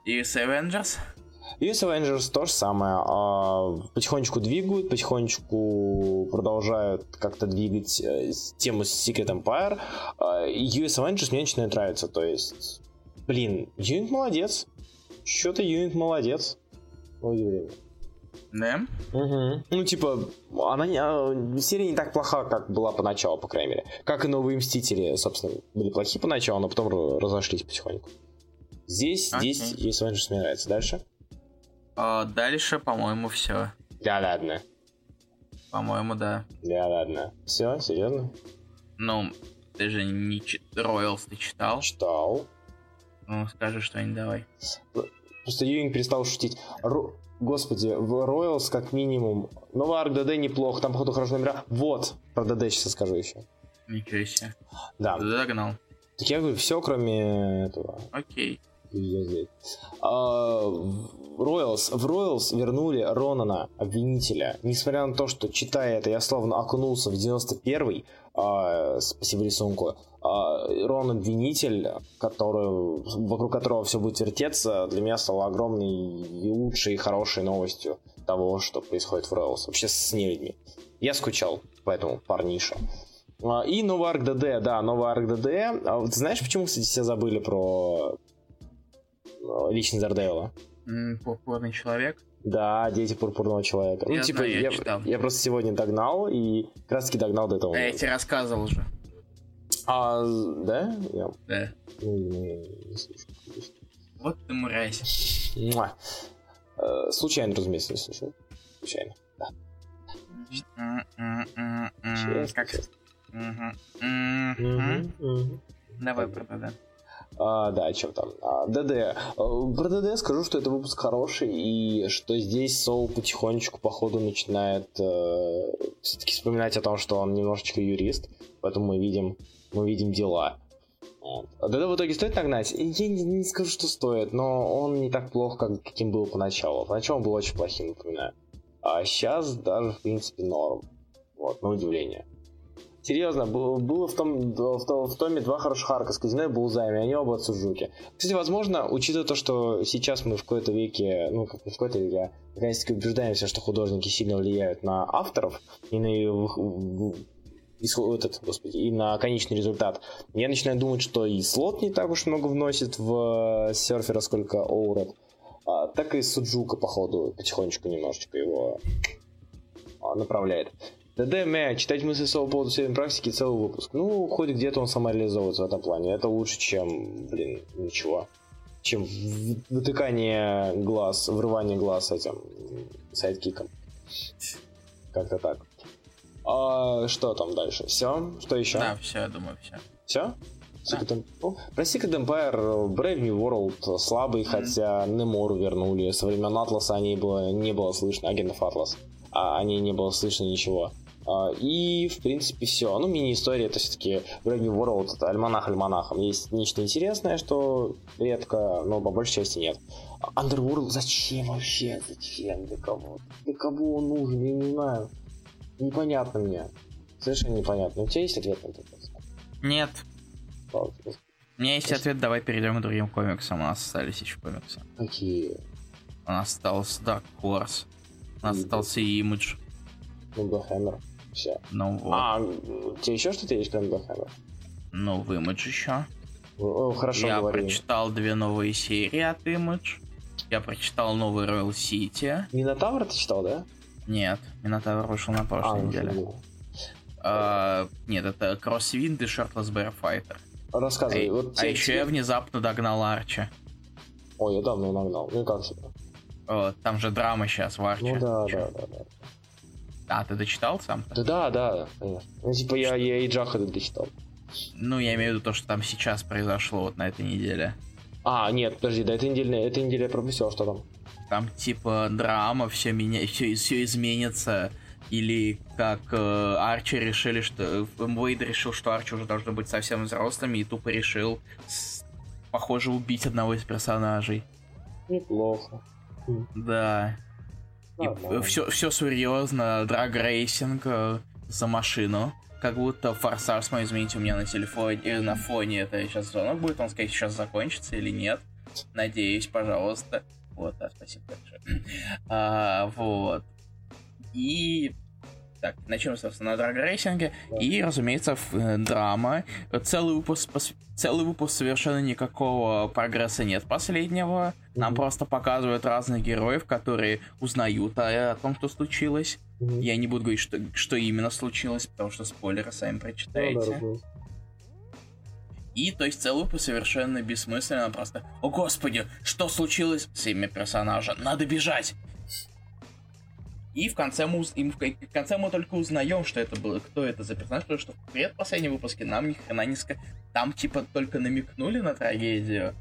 [SPEAKER 1] И Avengers?
[SPEAKER 2] US Avengers то же самое. А, потихонечку двигают, потихонечку продолжают как-то двигать э, тему Secret Empire. А, US Avengers мне начинает нравиться. То есть, блин, Юнит молодец. Что-то Юнит молодец. Удивление.
[SPEAKER 1] Да?
[SPEAKER 2] Угу. Ну, типа, она не, а, серия не так плоха, как была поначалу, по крайней мере. Как и новые Мстители, собственно, были плохие поначалу, но потом разошлись потихоньку. Здесь, okay. здесь, если Avengers мне нравится. Дальше?
[SPEAKER 1] А дальше, по-моему, все.
[SPEAKER 2] Да ладно.
[SPEAKER 1] По-моему, да.
[SPEAKER 2] Да ладно. Все, серьезно?
[SPEAKER 1] Ну, ты же не ч... Роялс ты читал?
[SPEAKER 2] Читал.
[SPEAKER 1] Ну, скажи что-нибудь давай.
[SPEAKER 2] Просто Юинг перестал шутить. Ро... Господи, в Роялс как минимум. Новый арк ДД неплохо, там, походу, хорошо номера. Вот, про ДД сейчас скажу еще.
[SPEAKER 1] Ничего себе.
[SPEAKER 2] Да.
[SPEAKER 1] Догнал.
[SPEAKER 2] Так я говорю, все, кроме этого.
[SPEAKER 1] Окей.
[SPEAKER 2] Роялс, в Роялс вернули Ронана, обвинителя. Несмотря на то, что, читая это, я словно окунулся в 91-й, э, спасибо рисунку, э, Рон обвинитель, который, вокруг которого все будет вертеться, для меня стало огромной и лучшей и хорошей новостью того, что происходит в Роялс. Вообще с нелюдьми. Я скучал по этому парнишу. И новый ДД, да, новый ДД. А ты знаешь, почему, кстати, все забыли про личность Дардевила?
[SPEAKER 1] Пурпурный человек?
[SPEAKER 2] Да, дети пурпурного человека.
[SPEAKER 1] Я ну, типа, знаю, я,
[SPEAKER 2] я, я просто сегодня догнал и как раз таки догнал до этого.
[SPEAKER 1] А я тебе рассказывал уже.
[SPEAKER 2] А, да? Я...
[SPEAKER 1] Да.
[SPEAKER 2] Ну.
[SPEAKER 1] Вот ты мразь.
[SPEAKER 2] Муа. Э, случайно, разумеется, не слушал. Случайно, да.
[SPEAKER 1] Как... Давай да.
[SPEAKER 2] А, да, что там? А, ДД. А, про ДД скажу, что это выпуск хороший, и что здесь Соул потихонечку, по ходу, начинает э, все-таки вспоминать о том, что он немножечко юрист, поэтому мы видим, мы видим дела. А ДД в итоге стоит нагнать? Я не, не скажу, что стоит, но он не так плох, как, каким был поначалу. Поначалу он был очень плохим, напоминаю. А сейчас даже, в принципе, норм. Вот, на удивление. Серьезно, было в, том, в, том, в томе два хороших арка с Казино и Булзами, они оба от Суджуки. Кстати, возможно, учитывая то, что сейчас мы в какой-то веке, ну, как в какой-то веке, наконец-таки убеждаемся, что художники сильно влияют на авторов и на этот, господи, и на конечный результат. Я начинаю думать, что и слот не так уж много вносит в э, серфера, сколько Оуред, а, так и Суджука, походу, потихонечку немножечко его а, направляет. ДД, мя, читать мысли слова по поводу судебной практики целый выпуск. Ну, хоть где-то он самореализовывается в этом плане. Это лучше, чем, блин, ничего. Чем вытыкание глаз, врывание глаз этим сайдкиком. Как-то так. А что там дальше? Все? Что еще?
[SPEAKER 1] Да, все, я думаю, все.
[SPEAKER 2] Все? Secret. Empire. Про Secret Empire Brave New World слабый, mm-hmm. хотя Немору вернули. Со времен Атласа они было, не было слышно, агентов Атлас. А они не было слышно ничего. А, и, в принципе, все. Ну, мини-история это все-таки Brave New World, это альманах альманахом. Есть нечто интересное, что редко, но по большей части нет. Underworld зачем вообще? Зачем? Для кого? Для кого он нужен? Я не знаю. Непонятно мне. Совершенно непонятно. У тебя есть ответ на этот вопрос?
[SPEAKER 1] Нет. У меня есть ответ, давай перейдем к другим комиксам. У нас остались еще комиксы.
[SPEAKER 2] Какие?
[SPEAKER 1] У нас остался Dark Horse. У нас остался Image.
[SPEAKER 2] Ну, Hammer. Все.
[SPEAKER 1] Ну вот.
[SPEAKER 2] А, тебе еще что-то есть, кроме Hammer?
[SPEAKER 1] Ну, в Image еще.
[SPEAKER 2] О, хорошо
[SPEAKER 1] Я
[SPEAKER 2] говори.
[SPEAKER 1] прочитал две новые серии от Image. Я прочитал новый Royal City.
[SPEAKER 2] Минотавр ты читал, да?
[SPEAKER 1] Нет, Минотавр вышел на прошлой
[SPEAKER 2] а,
[SPEAKER 1] неделе.
[SPEAKER 2] Ну,
[SPEAKER 1] а, нет, это Кроссвинд и Shirtless Bear Fighter.
[SPEAKER 2] Рассказывай.
[SPEAKER 1] А,
[SPEAKER 2] вот
[SPEAKER 1] а еще я внезапно догнал Арчи.
[SPEAKER 2] Ой, я давно нагнал. Ну как себе?
[SPEAKER 1] О, там же драма сейчас в Арчи.
[SPEAKER 2] Ну да, да, да, да.
[SPEAKER 1] А, ты дочитал сам?
[SPEAKER 2] Да, да, да, конечно. Ну, типа я, я и Джаха дочитал.
[SPEAKER 1] Ну, я имею в виду то, что там сейчас произошло вот на этой неделе.
[SPEAKER 2] А, нет, подожди, да этой неделе, этой неделе я пропустил, что там.
[SPEAKER 1] Там типа драма, все меня, все, все изменится. Или как э, Арчи решили, что Уэйд решил, что Арчи уже должны быть совсем взрослыми, и тупо решил, с, похоже, убить одного из персонажей.
[SPEAKER 2] Неплохо.
[SPEAKER 1] Да. И все, все серьезно, драг-рейсинг э, за машину. Как будто форсаж мой изменить у меня на телефоне, э, на фоне это сейчас звонок будет, он сказать, сейчас закончится или нет. Надеюсь, пожалуйста. Вот, да, спасибо большое. А, вот. И так, начнем, собственно, на драг-рейсинге. Да. И, разумеется, э, драма. Целый выпуск, целый выпуск совершенно никакого прогресса нет последнего. Mm-hmm. Нам просто показывают разных героев, которые узнают о, о том, что случилось. Mm-hmm. Я не буду говорить, что, что именно случилось, потому что спойлеры сами прочитаете. И, то есть, целый выпуск совершенно бессмысленно, просто «О, господи, что случилось с имя персонажа? Надо бежать!» И в конце мы, и в конце мы только узнаем, что это было, кто это за персонаж, потому что в предпоследнем выпуске нам ни хрена не сказали. Там типа только намекнули на трагедию.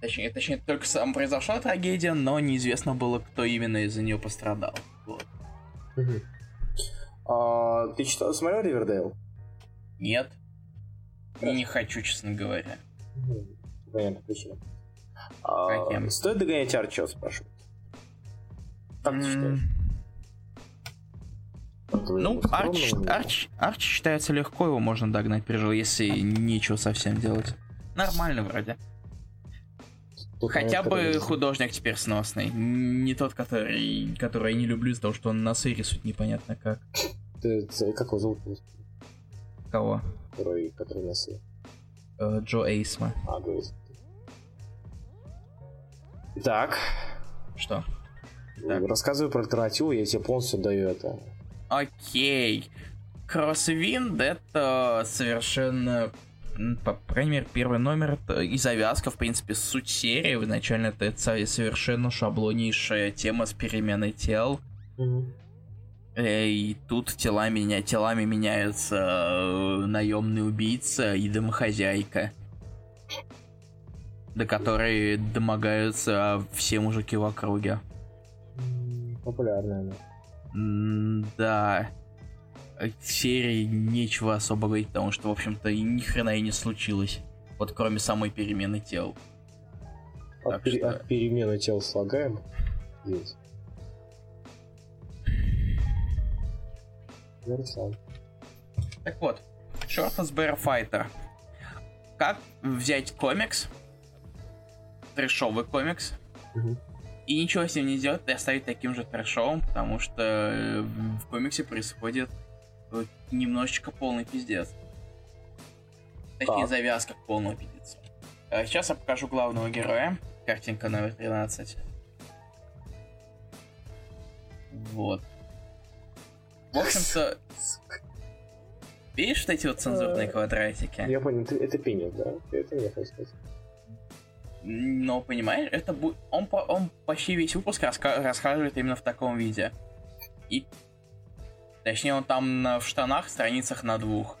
[SPEAKER 1] Точнее, точнее, только сам произошла трагедия, но неизвестно было, кто именно из-за нее пострадал. Вот.
[SPEAKER 2] А, ты читал, смотрел Ривердейл?
[SPEAKER 1] Нет. Хорошо. Не хочу, честно говоря.
[SPEAKER 2] Понятно. А, стоит догонять Арчо, спрашивают. Как ты считаешь?
[SPEAKER 1] Ну, Арч, Арч, Арч считается легко, его можно догнать, прижил, если нечего совсем делать. Нормально вроде. Тут Хотя бы который... художник теперь сносный. Не тот, который, который я не люблю из-за того, что он носы рисует непонятно как.
[SPEAKER 2] Ты, как его зовут?
[SPEAKER 1] Кого?
[SPEAKER 2] Который, который носы.
[SPEAKER 1] Э, Джо Эйсма.
[SPEAKER 2] А, Джо Эйсма. Так.
[SPEAKER 1] Что?
[SPEAKER 2] Так. Рассказывай про альтернативу, я тебе полностью даю это.
[SPEAKER 1] Окей. Кроссвинд это совершенно по крайней мере, первый номер это и завязка, в принципе, суть серии. Изначально это совершенно шаблоннейшая тема с переменой тел. Mm-hmm. И тут тела меня, телами меняются э, наемный убийца и домохозяйка. До которой домогаются все мужики в округе.
[SPEAKER 2] Популярная, да.
[SPEAKER 1] Да. Серии нечего особо говорить, потому что, в общем-то, ни хрена и не случилось. Вот кроме самой перемены тел.
[SPEAKER 2] От, так пер... что... от перемены тел слагаем? Есть.
[SPEAKER 1] Так вот, Shortless Bear Fighter. Как взять комикс, трешовый комикс, угу и ничего с ним не сделать и оставить таким же трэшовым, потому что э, в комиксе происходит э, немножечко полный пиздец. Точнее, так. завязка к полному пиздецу. Сейчас я покажу главного героя. Картинка номер 13. Вот. В общем-то, видишь вот эти вот цензурные
[SPEAKER 2] Э,
[SPEAKER 1] квадратики?
[SPEAKER 2] Я понял, это пенис, да? Это мне хочешь сказать?
[SPEAKER 1] Но, понимаешь, это будет... Он, по- он почти весь выпуск раска- рассказывает именно в таком виде. И... Точнее, он там на- в штанах, страницах на двух.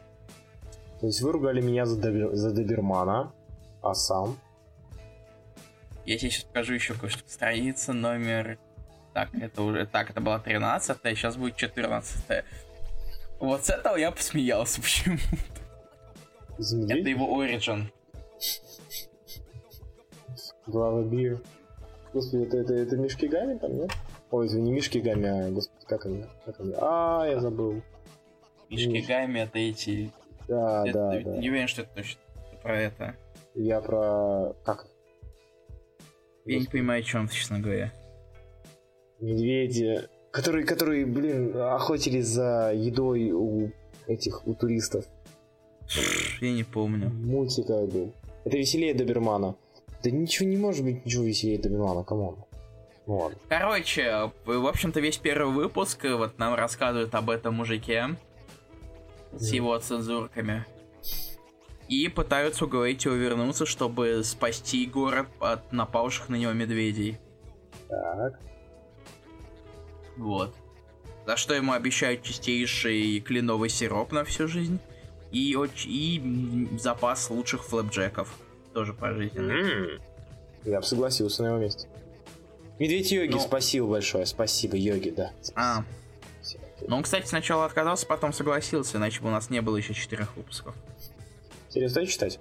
[SPEAKER 2] То есть вы ругали меня за, добер- за добермана, а сам?
[SPEAKER 1] Я тебе сейчас покажу еще кое-что. Страница номер... Так, это уже... Так, это была 13 сейчас будет 14 Вот с этого я посмеялся почему
[SPEAKER 2] За
[SPEAKER 1] Это его origin.
[SPEAKER 2] Глава Бир. Господи, это, это, это Мишки Гами там, нет? Ой, извини, Мишки Гами, а, господи, как они? Как они? А, я забыл.
[SPEAKER 1] Ишкигами это эти...
[SPEAKER 2] Да,
[SPEAKER 1] это-
[SPEAKER 2] да, да.
[SPEAKER 1] Не уверен, что это точно про это.
[SPEAKER 2] Я про... Как?
[SPEAKER 1] Я не понимаю, о чем ты, честно говоря.
[SPEAKER 2] Медведи, которые, которые, блин, охотились за едой у этих, у туристов.
[SPEAKER 1] Я не помню.
[SPEAKER 2] Мультик был. Это веселее Добермана. Да ничего не может быть ничего веселее Добермана, come on. Ладно.
[SPEAKER 1] Короче, в общем-то, весь первый выпуск э, вот нам рассказывают об этом мужике с
[SPEAKER 2] Мгм.
[SPEAKER 1] его цензурками. И пытаются уговорить его вернуться, чтобы спасти город от напавших на него медведей.
[SPEAKER 2] Так.
[SPEAKER 1] Вот. За что ему обещают чистейший кленовый сироп на всю жизнь. И, и запас лучших флэпджеков. Тоже пожизненно.
[SPEAKER 2] Я бы согласился на его месте. Медведь Йоги,
[SPEAKER 1] Ну.
[SPEAKER 2] спасибо большое. Спасибо, Йоги, да.
[SPEAKER 1] А,
[SPEAKER 2] Спасибо.
[SPEAKER 1] ну он, кстати, сначала отказался, потом согласился, иначе бы у нас не было еще четырех выпусков.
[SPEAKER 2] Интересно читать?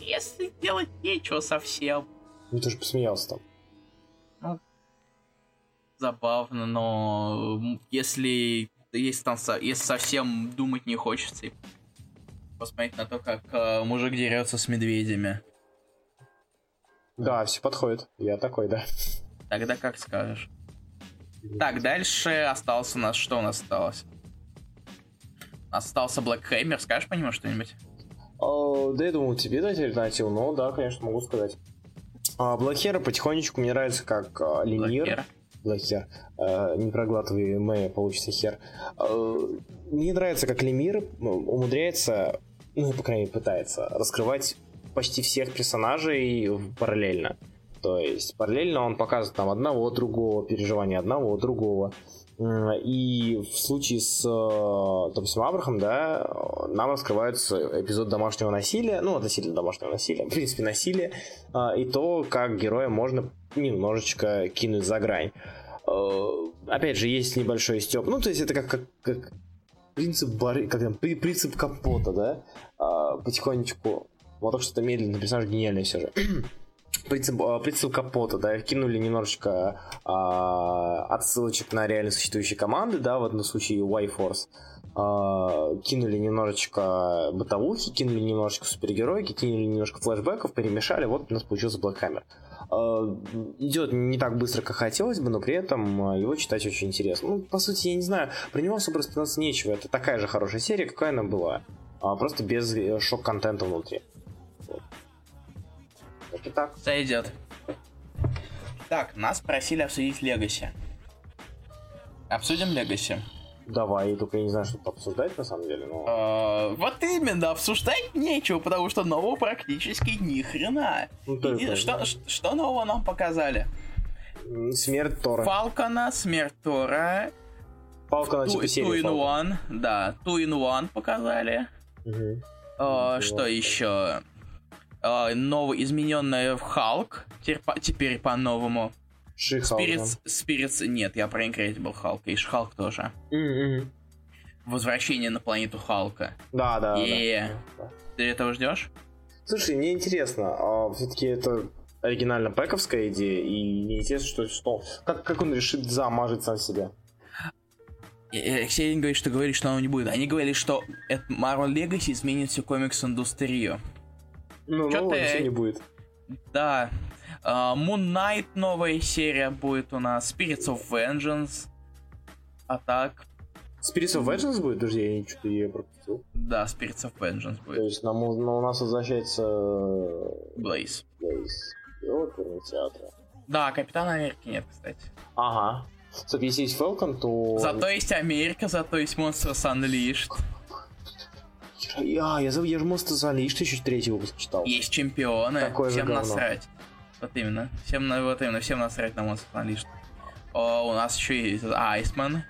[SPEAKER 1] Если делать нечего совсем.
[SPEAKER 2] Ну ты же посмеялся там.
[SPEAKER 1] Забавно, но если, если, там, если совсем думать не хочется, и посмотреть на то, как э, мужик дерется с медведями,
[SPEAKER 2] Да, все подходит. Я такой, да.
[SPEAKER 1] тогда как скажешь. Так, дальше остался у нас... Что у нас осталось? Остался Black Hammer, скажешь по нему что-нибудь?
[SPEAKER 2] О, да я думал, тебе дать альтернативу, но да, конечно, могу сказать. А, Блэкхера потихонечку мне нравится как а,
[SPEAKER 1] Hero?
[SPEAKER 2] Блэкхер. Э, не проглатывай Мэя, получится хер. Э, мне нравится, как Лемир умудряется, ну, по крайней мере, пытается раскрывать почти всех персонажей параллельно. То есть параллельно он показывает там одного, другого, переживания одного, другого. И в случае с э, допустим, Абрахом, да, э, нам раскрывается эпизод домашнего насилия, ну, относительно домашнего насилия, в принципе, насилия, а, и то, как героя можно немножечко кинуть за грань. Э, Опять же, есть небольшой степ. Ну, то есть это как, как, как принцип, боры- как там, при- принцип капота, да? А, Потихонечку. Вот так что это медленный персонаж гениальный все же. Принцип, а, принцип капота, да, кинули немножечко а, отсылочек на реально существующие команды, да, в одном случае Y-Force. А, кинули немножечко бытовухи, кинули немножечко супергероики, кинули немножко флешбеков, перемешали, вот у нас получился Black Hammer. А, идет не так быстро, как хотелось бы, но при этом а, его читать очень интересно. Ну, по сути, я не знаю, про него особо распинаться нечего. Это такая же хорошая серия, какая она была. А, просто без э, шок-контента внутри. Вот. Как-то так.
[SPEAKER 1] Сойдет. Так, нас просили обсудить Легаси. Обсудим Легаси.
[SPEAKER 2] Давай, только я не знаю, что обсуждать на самом деле, но...
[SPEAKER 1] Э, Вот именно, обсуждать нечего, потому что нового практически ни хрена.
[SPEAKER 2] Ну, только,
[SPEAKER 1] И что,
[SPEAKER 2] да.
[SPEAKER 1] что нового нам показали?
[SPEAKER 2] Смерть Тора.
[SPEAKER 1] Фалкона, Смерть Тора,
[SPEAKER 2] Палка на
[SPEAKER 1] Two,
[SPEAKER 2] типа
[SPEAKER 1] two
[SPEAKER 2] серии
[SPEAKER 1] in
[SPEAKER 2] Falcon.
[SPEAKER 1] One, да, Two in One показали.
[SPEAKER 2] Мгм.
[SPEAKER 1] Э,
[SPEAKER 2] Ничего.
[SPEAKER 1] что еще? Э, новый измененный Халк, теперь, по- теперь по-новому. Спиритс, Спиритс, нет, я про Incredible Халк, и Халк тоже.
[SPEAKER 2] да. Мгм.
[SPEAKER 1] Возвращение на планету Халка.
[SPEAKER 2] Да, да, да,
[SPEAKER 1] Е.
[SPEAKER 2] да.
[SPEAKER 1] Ты этого ждешь?
[SPEAKER 2] Слушай, мне интересно, а все-таки это оригинально пэковская идея, и мне интересно, что, что как, как он решит замажить сам себя.
[SPEAKER 1] И- и Алексей говорит, что говорит, что оно не будет. Они говорили, что Marvel Legacy изменит всю комикс-индустрию.
[SPEAKER 2] Ну,
[SPEAKER 1] Чё ты-
[SPEAKER 2] ничего не будет.
[SPEAKER 1] Да. А, Moon Knight новая серия будет у нас. Spirits of Vengeance. А так,
[SPEAKER 2] Spirits of Vengeance будет? Подожди, я что-то ее пропустил.
[SPEAKER 1] да, Spirits of Vengeance
[SPEAKER 2] То
[SPEAKER 1] будет.
[SPEAKER 2] есть нам, у- ну, у нас возвращается
[SPEAKER 1] Blaze.
[SPEAKER 2] Блейз. И оперный театр.
[SPEAKER 1] Да, Капитана Америки нет, кстати.
[SPEAKER 2] Ага. Стоп, если есть Falcon, то...
[SPEAKER 1] Зато есть Америка, зато есть Monsters Unleashed.
[SPEAKER 2] Я, забыл, я же Monsters Unleashed еще третий выпуск читал.
[SPEAKER 1] Есть чемпионы,
[SPEAKER 2] Такое
[SPEAKER 1] всем насрать. Вот именно. Всем, на- вот именно, всем насрать на Monsters Unleashed. О, у нас еще есть Айсман.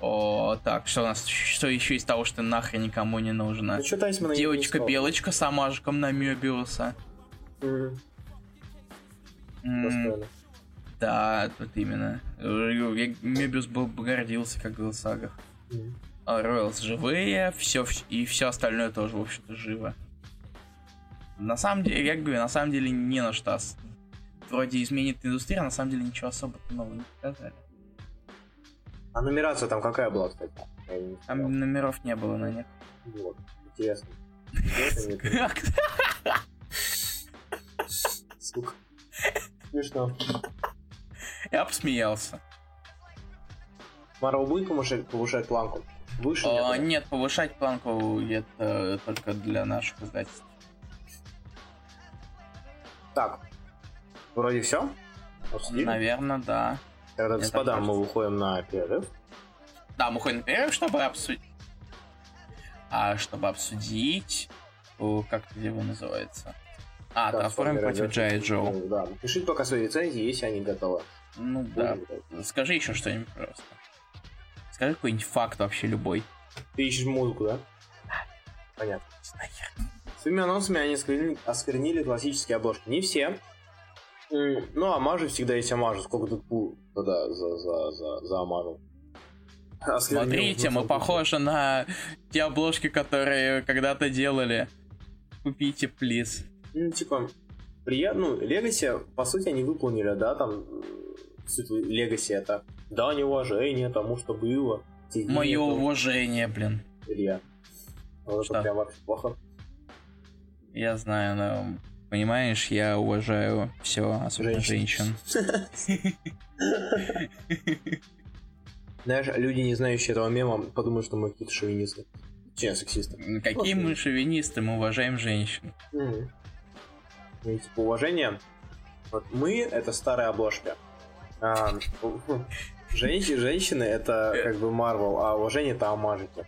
[SPEAKER 1] О, так, что у нас, что еще из того, что нахрен никому не нужно?
[SPEAKER 2] Ну, что искал.
[SPEAKER 1] Девочка-белочка с амажиком на Мёбиуса.
[SPEAKER 2] Мгм,
[SPEAKER 1] М,
[SPEAKER 2] достойно.
[SPEAKER 1] Да, вот именно. Мебиус был бы гордился, как в сагах. А Роялс живые, все, и все остальное тоже, в общем-то, живо. На самом деле, я говорю, на самом деле не на что. Вроде изменит индустрия, а на самом деле ничего особо нового не показали.
[SPEAKER 2] А нумерация там какая была, кстати? Не
[SPEAKER 1] Там номеров не было на них.
[SPEAKER 2] Вот, интересно. Сука. Смешно.
[SPEAKER 1] Я посмеялся.
[SPEAKER 2] Марвел будет повышать, повышать планку? Выше
[SPEAKER 1] А,
[SPEAKER 2] нет?
[SPEAKER 1] Нет, повышать планку это только для наших издательств.
[SPEAKER 2] Так. Вроде все?
[SPEAKER 1] Наверное, да.
[SPEAKER 2] Тогда,
[SPEAKER 1] Мне
[SPEAKER 2] господа, мы выходим на перерыв.
[SPEAKER 1] Да, мы ходим на перерыв, чтобы обсудить. А чтобы обсудить. о, Как это его называется? А, трансформер против Джай Джо.
[SPEAKER 2] Ну, Да, пишите пока свои рецензии, если они готовы.
[SPEAKER 1] Ну да. Скажи еще что-нибудь, пожалуйста. Скажи какой-нибудь факт вообще любой.
[SPEAKER 2] Ты ищешь музыку, да? Понятно. Своими анонсами они осквернили, осквернили классические обложки. Не все. Ну, амажи всегда есть амажи. Сколько тут пул тогда за, за, за, за амажу? Осквернил,
[SPEAKER 1] Смотрите,
[SPEAKER 2] ну,
[SPEAKER 1] мы похожи на те обложки, которые когда-то делали. Купите, плиз.
[SPEAKER 2] Ну, типа, приятно. Ну, Легаси, по сути, они выполнили, да, там, суть Легаси это дань уважения тому, что было.
[SPEAKER 1] Мое уважение, блин.
[SPEAKER 2] Илья. Вот
[SPEAKER 1] Что?
[SPEAKER 2] это прям вообще плохо.
[SPEAKER 1] Я знаю, но понимаешь, я уважаю все, особенно
[SPEAKER 2] Женщин. Знаешь, люди, не знающие этого мема, подумают, что мы какие-то шовинисты. Че, сексисты.
[SPEAKER 1] Какие мы шовинисты, мы уважаем женщин.
[SPEAKER 2] Ну, типа, уважение. Вот мы — это старая обложка. А, женщины, это как бы Марвел, а уважение — это амажики.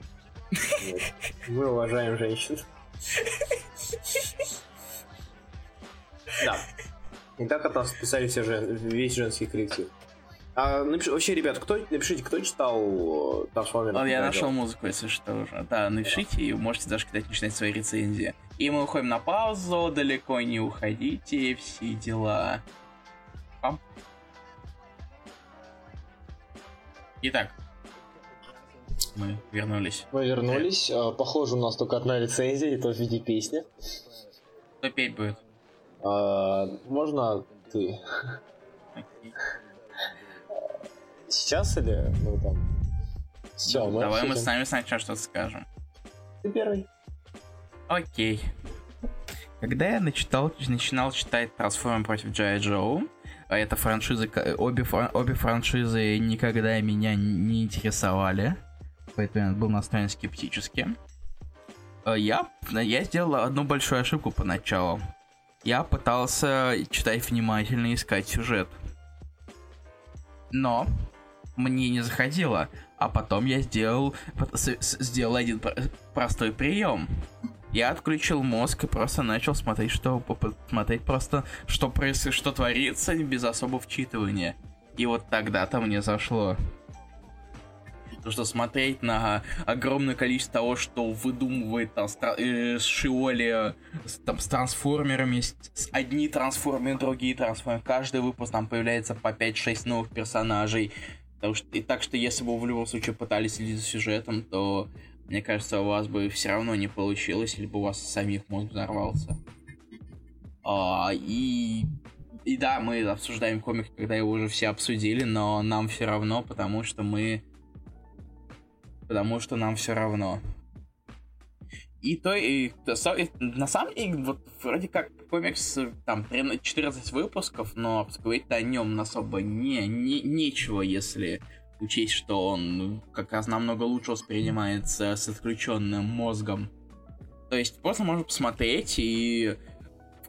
[SPEAKER 2] Мы уважаем женщин. Да. И так от нас писали все жен- весь женский коллектив. А напиши- вообще, ребят, кто, напишите, кто читал Трансформеры?
[SPEAKER 1] Вот я нашел музыку, если что уже. Да, напишите, и можете даже когда начинать свои рецензии. И мы уходим на паузу, далеко не уходите, все дела. Пам. Итак, мы вернулись.
[SPEAKER 2] Мы вернулись. А, Похоже, у нас только одна рецензия, и то в виде песни.
[SPEAKER 1] Кто петь будет?
[SPEAKER 2] А, Можно ты? Сейчас или ну там? Все, мы
[SPEAKER 1] Давай мы сами сначала что-то скажем.
[SPEAKER 2] Ты первый.
[SPEAKER 1] Окей. Когда я начитал, начинал читать Трансформер против Джая Джоу, а это франшизы, ка- обе, обе франшизы никогда меня не интересовали, поэтому я был настроен скептически. А Я, я сделал одну большую ошибку поначалу. Я пытался читать внимательно, искать сюжет. Но мне не заходило. А потом я сделал, сделал один про- простой прием. Я отключил мозг и просто начал смотреть, что смотреть просто, что происходит, что творится, без особого вчитывания. И вот тогда-то мне зашло. То, что смотреть на огромное количество того, что выдумывает там стра- э, Шиоли с, там, с трансформерами, с, с- одни трансформеры, другие трансформеры. Каждый выпуск там появляется по 5-6 новых персонажей. Потому что, и так что если бы вы в любом случае пытались следить за сюжетом, то мне кажется, у вас бы все равно не получилось, либо у вас самих мозг взорвался. А, и, и да, мы обсуждаем комик, когда его уже все обсудили, но нам все равно, потому что мы... Потому что нам все равно. И то, и, и на самом деле, вот вроде как комикс, там, 13 14 выпусков, но говорить о нем особо не, не, нечего, если учесть, что он как раз намного лучше воспринимается с отключенным мозгом. То есть просто можно посмотреть и,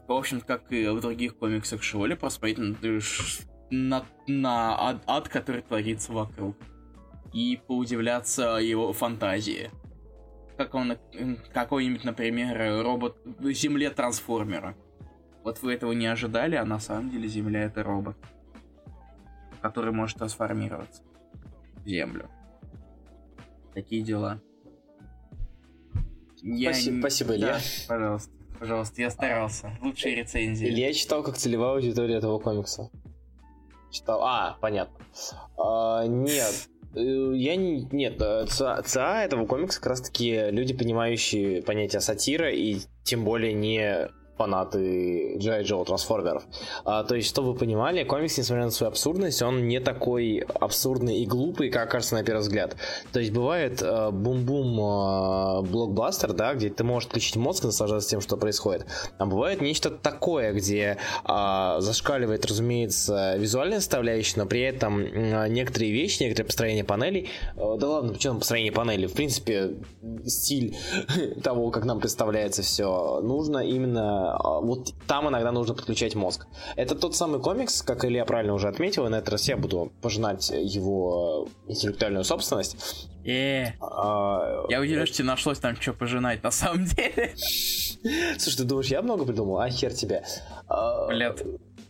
[SPEAKER 1] в общем, как и в других комиксах Шиволи, посмотреть, ж- на, на ад, ад, который творится вокруг. И поудивляться его фантазии. Как он, какой-нибудь, например, робот Земле трансформера. Вот вы этого не ожидали, а на самом деле Земля это робот, который может трансформироваться в Землю. Такие дела.
[SPEAKER 2] Спасибо, я... спасибо Илья. Да,
[SPEAKER 1] пожалуйста, пожалуйста, я старался. Лучшие рецензии.
[SPEAKER 2] Илья читал как целевая аудитория этого комикса. Читал. А, понятно. А, нет, э, я не... Нет, э, ЦА этого комикса как раз таки люди, понимающие понятие сатира и тем более не фанаты G.I. Joe трансформеров. А, то есть, чтобы вы понимали, комикс, несмотря на свою абсурдность, он не такой абсурдный и глупый, как кажется на первый взгляд. То есть, бывает э, бум-бум э, блокбастер, да, где ты можешь включить мозг и наслаждаться тем, что происходит. А бывает нечто такое, где э, зашкаливает, разумеется, визуальная составляющая, но при этом э, некоторые вещи, некоторые построения панелей, э, да ладно, почему построение панелей? В принципе, стиль того, как нам представляется все, нужно именно вот там иногда нужно подключать мозг. Это тот самый комикс, как Илья правильно уже отметил, и на этот раз я буду пожинать его интеллектуальную собственность.
[SPEAKER 1] Э, а, я удивлен, что тебе нашлось там что пожинать на самом деле.
[SPEAKER 2] Слушай, ты думаешь, я много придумал? А хер тебе.
[SPEAKER 1] А, Блядь.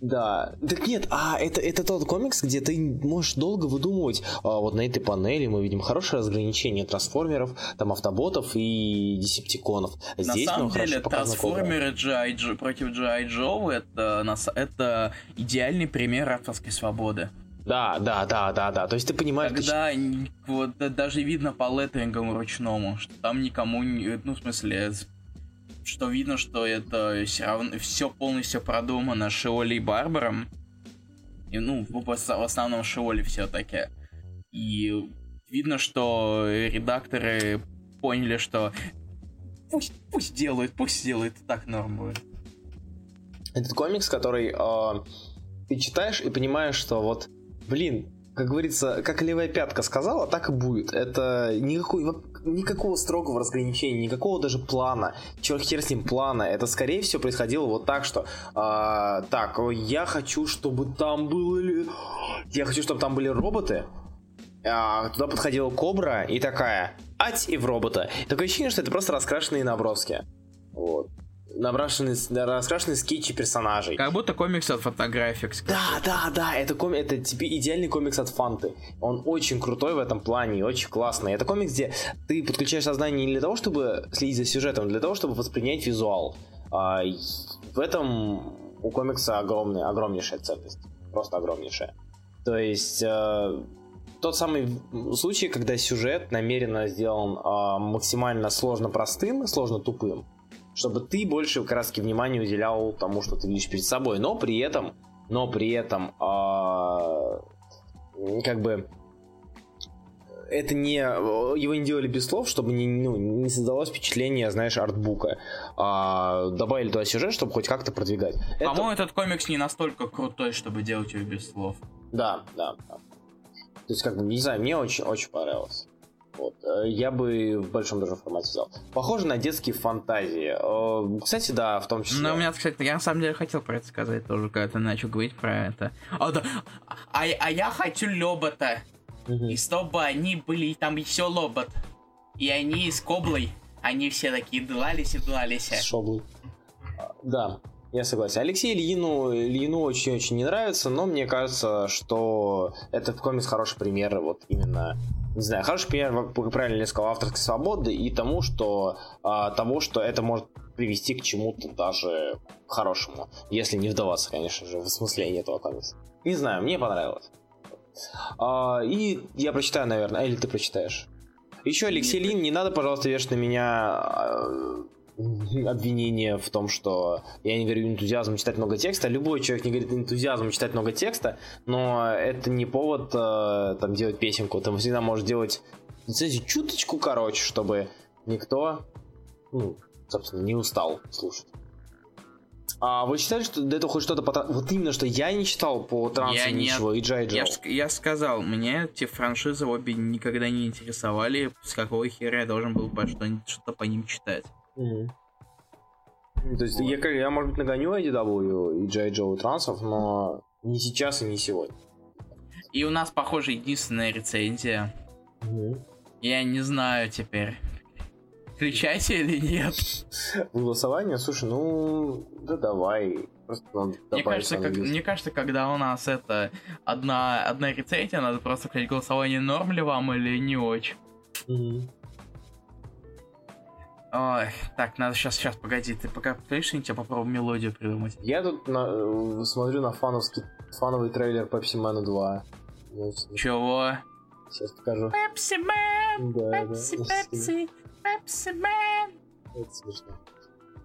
[SPEAKER 2] Да. Так нет, а это, это тот комикс, где ты можешь долго выдумывать. А, вот на этой панели мы видим хорошее разграничение трансформеров, там автоботов и десептиконов.
[SPEAKER 1] Здесь на самом деле, трансформеры G.I. против G.I. Joe это, это идеальный пример авторской свободы.
[SPEAKER 2] Да, да, да, да, да. То есть ты понимаешь...
[SPEAKER 1] Когда ты... вот даже видно по леттерингам ручному, что там никому не... Ну, в смысле, что видно, что это все равно все полностью продумано Шиоли и Барбаром. И, ну, в основном Шиоли все-таки. И видно, что редакторы поняли, что пусть, пусть делают, пусть делают, так норм будет.
[SPEAKER 2] Этот комикс, который э, ты читаешь и понимаешь, что вот, блин, как говорится, как левая пятка сказала, так и будет. Это никакой, никакого строгого разграничения, никакого даже плана. Черт хер с ним плана. Это скорее всего происходило вот так, что а, так, я хочу, чтобы там были... Я хочу, чтобы там были роботы. А, туда подходила кобра и такая, ать и в робота. Такое ощущение, что это просто раскрашенные наброски. Вот набрашенные, раскрашенные скетчи персонажей.
[SPEAKER 1] Как будто комикс от фотографик.
[SPEAKER 2] Да, да, да, это, коми... это тебе идеальный комикс от Фанты. Он очень крутой в этом плане и очень классный. Это комикс, где ты подключаешь сознание не для того, чтобы следить за сюжетом, а для того, чтобы воспринять визуал. А, в этом у комикса огромная, огромнейшая ценность. Просто огромнейшая. То есть... Э, тот самый случай, когда сюжет намеренно сделан э, максимально сложно простым, сложно тупым, чтобы ты больше как раз внимания уделял тому, что ты видишь перед собой, но при этом, но при этом, э, как бы это не его не делали без слов, чтобы не, ну, не создалось впечатление, знаешь, артбука. А, добавили туда сюжет, чтобы хоть как-то продвигать.
[SPEAKER 1] По-моему, это... этот комикс не настолько крутой, чтобы делать его без слов.
[SPEAKER 2] Да, да, да. То есть, как бы, не знаю, мне очень, очень понравилось. Вот. Э, я бы в большом даже формате взял. Похоже на детские фантазии. Э, кстати, да, в том числе.
[SPEAKER 1] Ну, у меня, кстати, я на самом деле хотел про это сказать тоже, когда ты начал говорить про это. А, да. а, а я хочу лобота. Угу. И чтобы они были там еще лобот. И они с коблой. Они все такие длались и длались. С
[SPEAKER 2] шоблой. Да, я согласен. Алексею Ильину, Ильину очень-очень не нравится, но мне кажется, что этот комикс хороший пример вот именно не знаю, хороший пример, как правильно я сказал, авторской свободы и тому, что а, того, что это может привести к чему-то даже хорошему, если не вдаваться, конечно же, в осмысление этого комикса. Не знаю, мне понравилось. А, и я прочитаю, наверное, или ты прочитаешь? Еще Алексей Лин, не надо, пожалуйста, вешать на меня а, обвинение в том, что я не говорю энтузиазм читать много текста. Любой человек не говорит энтузиазм читать много текста, но это не повод э, там делать песенку. Там всегда можешь делать рецензию чуточку короче, чтобы никто, ну, собственно, не устал слушать. А вы считали, что до этого хоть что-то по Вот именно, что я не читал по трансу я ничего,
[SPEAKER 1] и Джай. Я, я сказал, мне эти франшизы обе никогда не интересовали, с какого хера я должен был что-то по ним читать. Угу.
[SPEAKER 2] То есть вот. я, я, может быть, нагоню IDW и J. Joe трансов, но Не сейчас и не сегодня.
[SPEAKER 1] И у нас, похоже, единственная рецензия.
[SPEAKER 2] Угу.
[SPEAKER 1] Я не знаю теперь. Включайте или нет?
[SPEAKER 2] Голосование, слушай, ну да давай. Просто надо
[SPEAKER 1] Мне кажется, как, мне кажется, когда у нас это одна, одна рецензия, надо просто включить голосование, норм ли вам или не очень.
[SPEAKER 2] Мгм.
[SPEAKER 1] Ой, так, надо сейчас, сейчас, погоди, ты пока понимаешь, я попробую мелодию придумать.
[SPEAKER 2] Я тут на- э, смотрю на фановский, фановый трейлер Pepsi Man 2.
[SPEAKER 1] Чего?
[SPEAKER 2] Сейчас покажу.
[SPEAKER 1] Pepsi Man,
[SPEAKER 2] Да, да.
[SPEAKER 1] Pepsi, Pepsi, Pepsi Man.
[SPEAKER 2] Это смешно.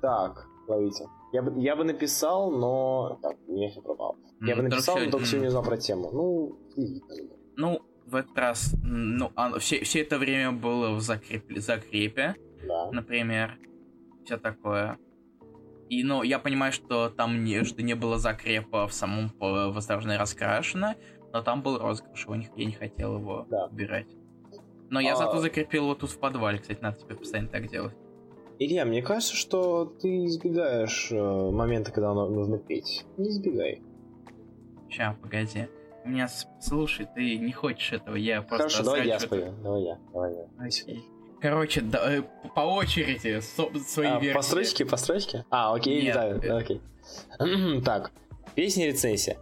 [SPEAKER 2] Так, ловите. Я бы, я бы написал, но... Так, у меня все пропало. Я бы
[SPEAKER 1] М,
[SPEAKER 2] написал, но только
[SPEAKER 1] м,
[SPEAKER 2] сегодня узнал про тему. Ну, и-
[SPEAKER 1] Ну, в этот раз, ну, оно- все, все это время было в закрепе, закрепе,
[SPEAKER 2] да.
[SPEAKER 1] например, все такое. И, ну, я понимаю, что там не, что не было закрепа в самом «Возрожденное раскрашено», но там был розыгрыш, его я не хотел его
[SPEAKER 2] Да.
[SPEAKER 1] убирать. Но я
[SPEAKER 2] А-
[SPEAKER 1] зато закрепил его тут в подвале, кстати, надо теперь постоянно так делать.
[SPEAKER 2] Илья, мне кажется, что ты избегаешь э, момента, когда нужно петь. Не избегай.
[SPEAKER 1] Ща, погоди. Меня с- слушай, ты не хочешь этого, я просто
[SPEAKER 2] Хорошо, давай я спою. Давай я. Давай я.
[SPEAKER 1] Окей. Короче, да, э, по- очереди со- свои
[SPEAKER 2] А,
[SPEAKER 1] версии.
[SPEAKER 2] по строчке, по строчке? А, окей,
[SPEAKER 1] Нет,
[SPEAKER 2] да,
[SPEAKER 1] э.
[SPEAKER 2] окей. так, песня рецензия.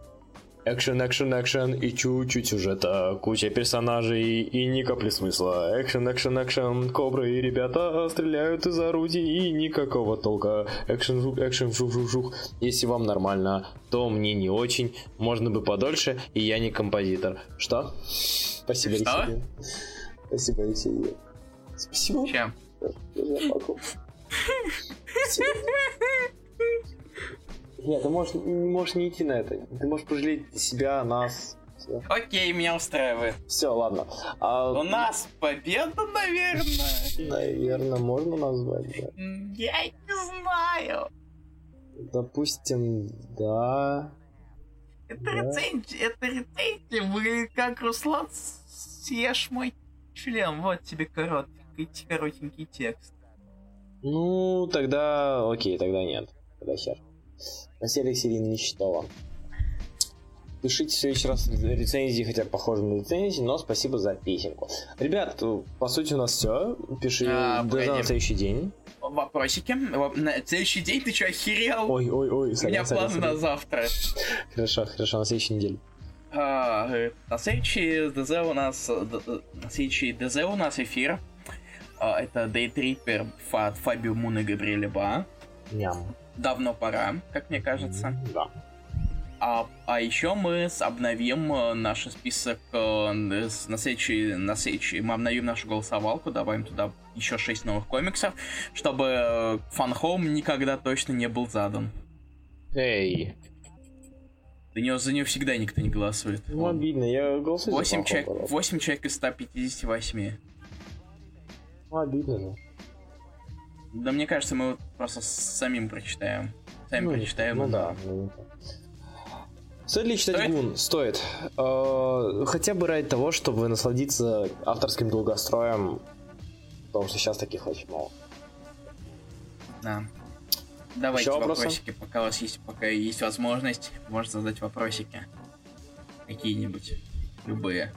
[SPEAKER 2] Экшен, экшен, экшен и чуть-чуть сюжета, куча персонажей и ни капли смысла. Экшен, экшен, экшен, кобры и ребята стреляют из орудий и никакого толка. Экшен, жук, экшен, жух, жух, жух. Если вам нормально, то мне не очень. Можно бы подольше, и я не композитор. Что? Спасибо,
[SPEAKER 1] Что?
[SPEAKER 2] Алексей. Спасибо, Алексей. Спасибо.
[SPEAKER 1] Чем?
[SPEAKER 2] Я заплакал. Нет, ты можешь, не можешь не идти на это. Ты можешь пожалеть себя, нас. Все,
[SPEAKER 1] Окей, меня устраивает.
[SPEAKER 2] ладно. А,
[SPEAKER 1] У нас победа, наверное.
[SPEAKER 2] наверное, можно назвать, да.
[SPEAKER 1] Я не знаю.
[SPEAKER 2] Допустим, да.
[SPEAKER 1] Это
[SPEAKER 2] Да.
[SPEAKER 1] рецензия, это рецензия выглядит как Руслан съешь мой член. Вот тебе короткий, коротенький текст.
[SPEAKER 2] Ну, тогда окей, тогда нет. Тогда хер. Настя Алексеевна не считала. Пишите в следующий раз рецензии, хотя похожи на рецензии, но спасибо за песенку. Ребят, по сути у нас все. Пиши
[SPEAKER 1] А,
[SPEAKER 2] до на следующий день.
[SPEAKER 1] Вопросики. Во- На следующий день ты что, охерел?
[SPEAKER 2] Ой, ой, ой,
[SPEAKER 1] У меня
[SPEAKER 2] сорян, сорян,
[SPEAKER 1] планы
[SPEAKER 2] сорян.
[SPEAKER 1] на завтра.
[SPEAKER 2] Хорошо, хорошо, на следующей неделе.
[SPEAKER 1] А, э, на следующий ДЗ у нас... э, э, На следующий ДЗ у нас эфир. А, Это Дейтрипер Фа- Фабио Мун и Габриэль Ба.
[SPEAKER 2] Ням.
[SPEAKER 1] Давно пора, как мне кажется.
[SPEAKER 2] Да.
[SPEAKER 1] А, а еще мы обновим э, наш список э, на следующий, на следующий, мы обновим нашу голосовалку, добавим туда еще 6 новых комиксов, чтобы фанхоум никогда точно не был задан.
[SPEAKER 2] Эй,
[SPEAKER 1] За него, за него всегда никто не голосует.
[SPEAKER 2] ну обидно, я голосую за
[SPEAKER 1] 8
[SPEAKER 2] Пахом,
[SPEAKER 1] человек,
[SPEAKER 2] пожалуйста.
[SPEAKER 1] 8 человек из 158.
[SPEAKER 2] Ну обидно же.
[SPEAKER 1] Да мне кажется, мы вот просто самим прочитаем. Сами
[SPEAKER 2] ну,
[SPEAKER 1] прочитаем.
[SPEAKER 2] Ну да. ну, Стоит ли читать
[SPEAKER 1] Стоит?
[SPEAKER 2] Гун? Стоит. Э, хотя бы ради того, чтобы насладиться авторским долгостроем, потому что сейчас таких очень мало.
[SPEAKER 1] Да. Давайте
[SPEAKER 2] Еще вопросы?
[SPEAKER 1] вопросики, пока у вас есть, пока есть возможность, можно задать вопросики. Какие-нибудь. Любые.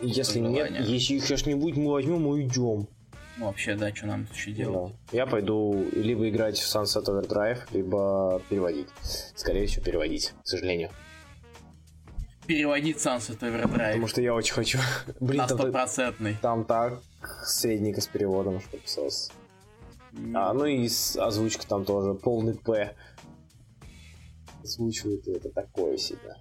[SPEAKER 2] Если нет, если их сейчас не будет, мы возьмем и уйдем.
[SPEAKER 1] Ну, вообще, да, что нам еще делать?
[SPEAKER 2] Да. Я пойду либо играть в Sunset Overdrive, либо переводить. Скорее всего, переводить, к сожалению.
[SPEAKER 1] Переводить Sunset Overdrive
[SPEAKER 2] Потому что я очень хочу. Блин,
[SPEAKER 1] на
[SPEAKER 2] там,
[SPEAKER 1] стопроцентный.
[SPEAKER 2] там так средненько с переводом, что писалось. А, ну и озвучка там тоже, полный П. Озвучивает это такое себе.